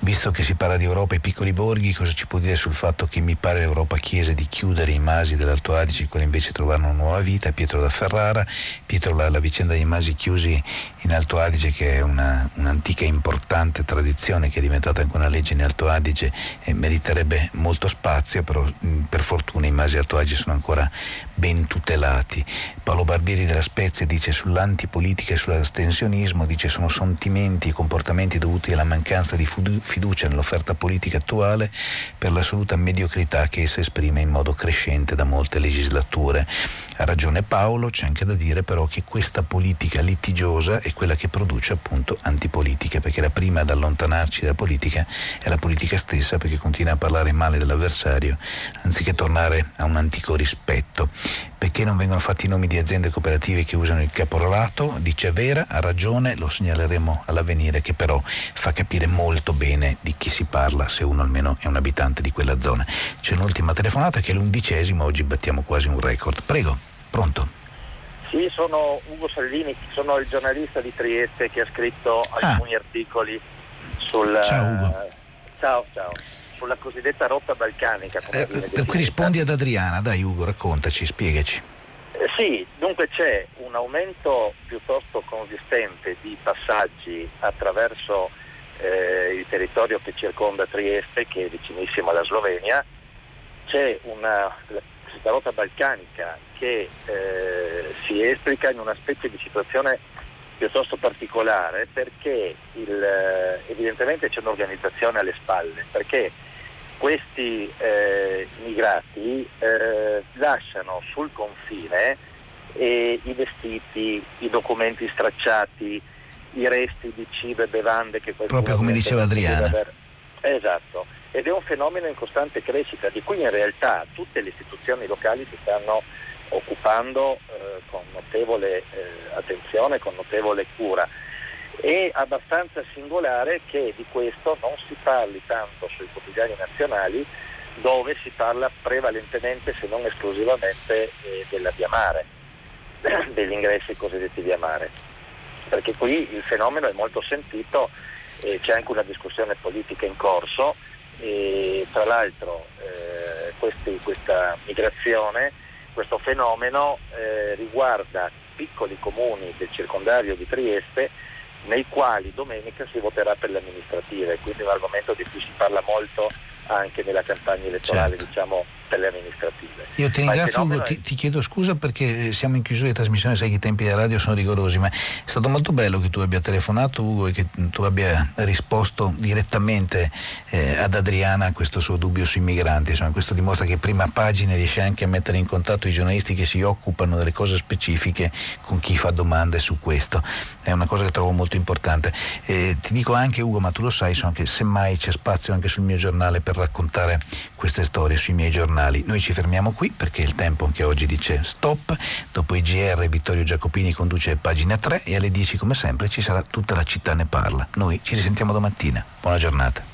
Visto che si parla di Europa e piccoli borghi, cosa ci può dire sul fatto che mi pare l'Europa chiese di chiudere i masi dell'Alto Adige, quelli invece trovarono una nuova vita? Pietro da Ferrara, Pietro la, la vicenda dei masi chiusi in Alto Adige, che è una, un'antica importante tradizione che è diventata anche una legge in Alto Adige e meriterebbe molto spazio, però per fortuna i masi Alto Adige sono ancora ben tutelati. Paolo Barbieri della Spezia dice sull'antipolitica e sull'astensionismo, dice sono sentimenti e comportamenti dovuti alla mancanza di fiducia nell'offerta politica attuale per l'assoluta mediocrità che essa esprime in modo crescente da molte legislature. Ha ragione Paolo, c'è anche da dire però che questa politica litigiosa è quella che produce appunto antipolitica, perché la prima ad allontanarci dalla politica è la politica stessa perché continua a parlare male dell'avversario anziché tornare a un antico rispetto. Perché non vengono fatti i nomi di aziende cooperative che usano il caporalato? Dice Vera, ha ragione, lo segnaleremo all'avvenire che però fa capire molto bene di chi si parla se uno almeno è un abitante di quella zona. C'è un'ultima telefonata che è l'undicesima, oggi battiamo quasi un record. Prego. Pronto? Sì, sono Ugo Salvini, sono il giornalista di Trieste che ha scritto ah. alcuni articoli sul... Ciao Ugo. Ciao, ciao. Sulla cosiddetta rotta balcanica. Eh, per cui rispondi ad Adriana, dai Ugo, raccontaci, spiegaci. Eh, sì, dunque c'è un aumento piuttosto consistente di passaggi attraverso eh, il territorio che circonda Trieste, che è vicinissimo alla Slovenia, c'è una questa rotta balcanica che eh, si esplica in una specie di situazione piuttosto particolare perché il, eh, evidentemente c'è un'organizzazione alle spalle, perché questi eh, immigrati eh, lasciano sul confine eh, i vestiti, i documenti stracciati, i resti di cibo e bevande che proprio come diceva Adriana. Aver... Esatto, ed è un fenomeno in costante crescita di cui in realtà tutte le istituzioni locali si stanno occupando eh, con notevole eh, attenzione, con notevole cura. È abbastanza singolare che di questo non si parli tanto sui quotidiani nazionali dove si parla prevalentemente se non esclusivamente eh, della via mare, degli ingressi cosiddetti via mare, perché qui il fenomeno è molto sentito e c'è anche una discussione politica in corso. E tra l'altro eh, questi, questa migrazione, questo fenomeno eh, riguarda piccoli comuni del circondario di Trieste nei quali domenica si voterà per le amministrative, quindi è un argomento di cui si parla molto anche nella campagna elettorale certo. diciamo, per le amministrative. Io ti ringrazio Ugo, ti, ti, chiedo scusa perché siamo in chiusura di trasmissione, sai che i tempi della radio sono rigorosi, ma è stato molto bello che tu abbia telefonato Ugo e che tu abbia risposto direttamente eh, ad Adriana a questo suo dubbio sui migranti. Insomma, questo dimostra che prima pagina riesce anche a mettere in contatto i giornalisti che si occupano delle cose specifiche con chi fa domande su questo. È una cosa che trovo molto importante. Eh, ti dico anche Ugo, ma tu lo sai, insomma, che semmai c'è spazio anche sul mio giornale per raccontare queste storie sui miei giornali. Noi ci fermiamo qui perché il tempo anche oggi dice stop. Dopo i GR Vittorio Giacopini conduce pagina 3 e alle 10 come sempre ci sarà tutta la città ne parla. Noi ci risentiamo domattina. Buona giornata.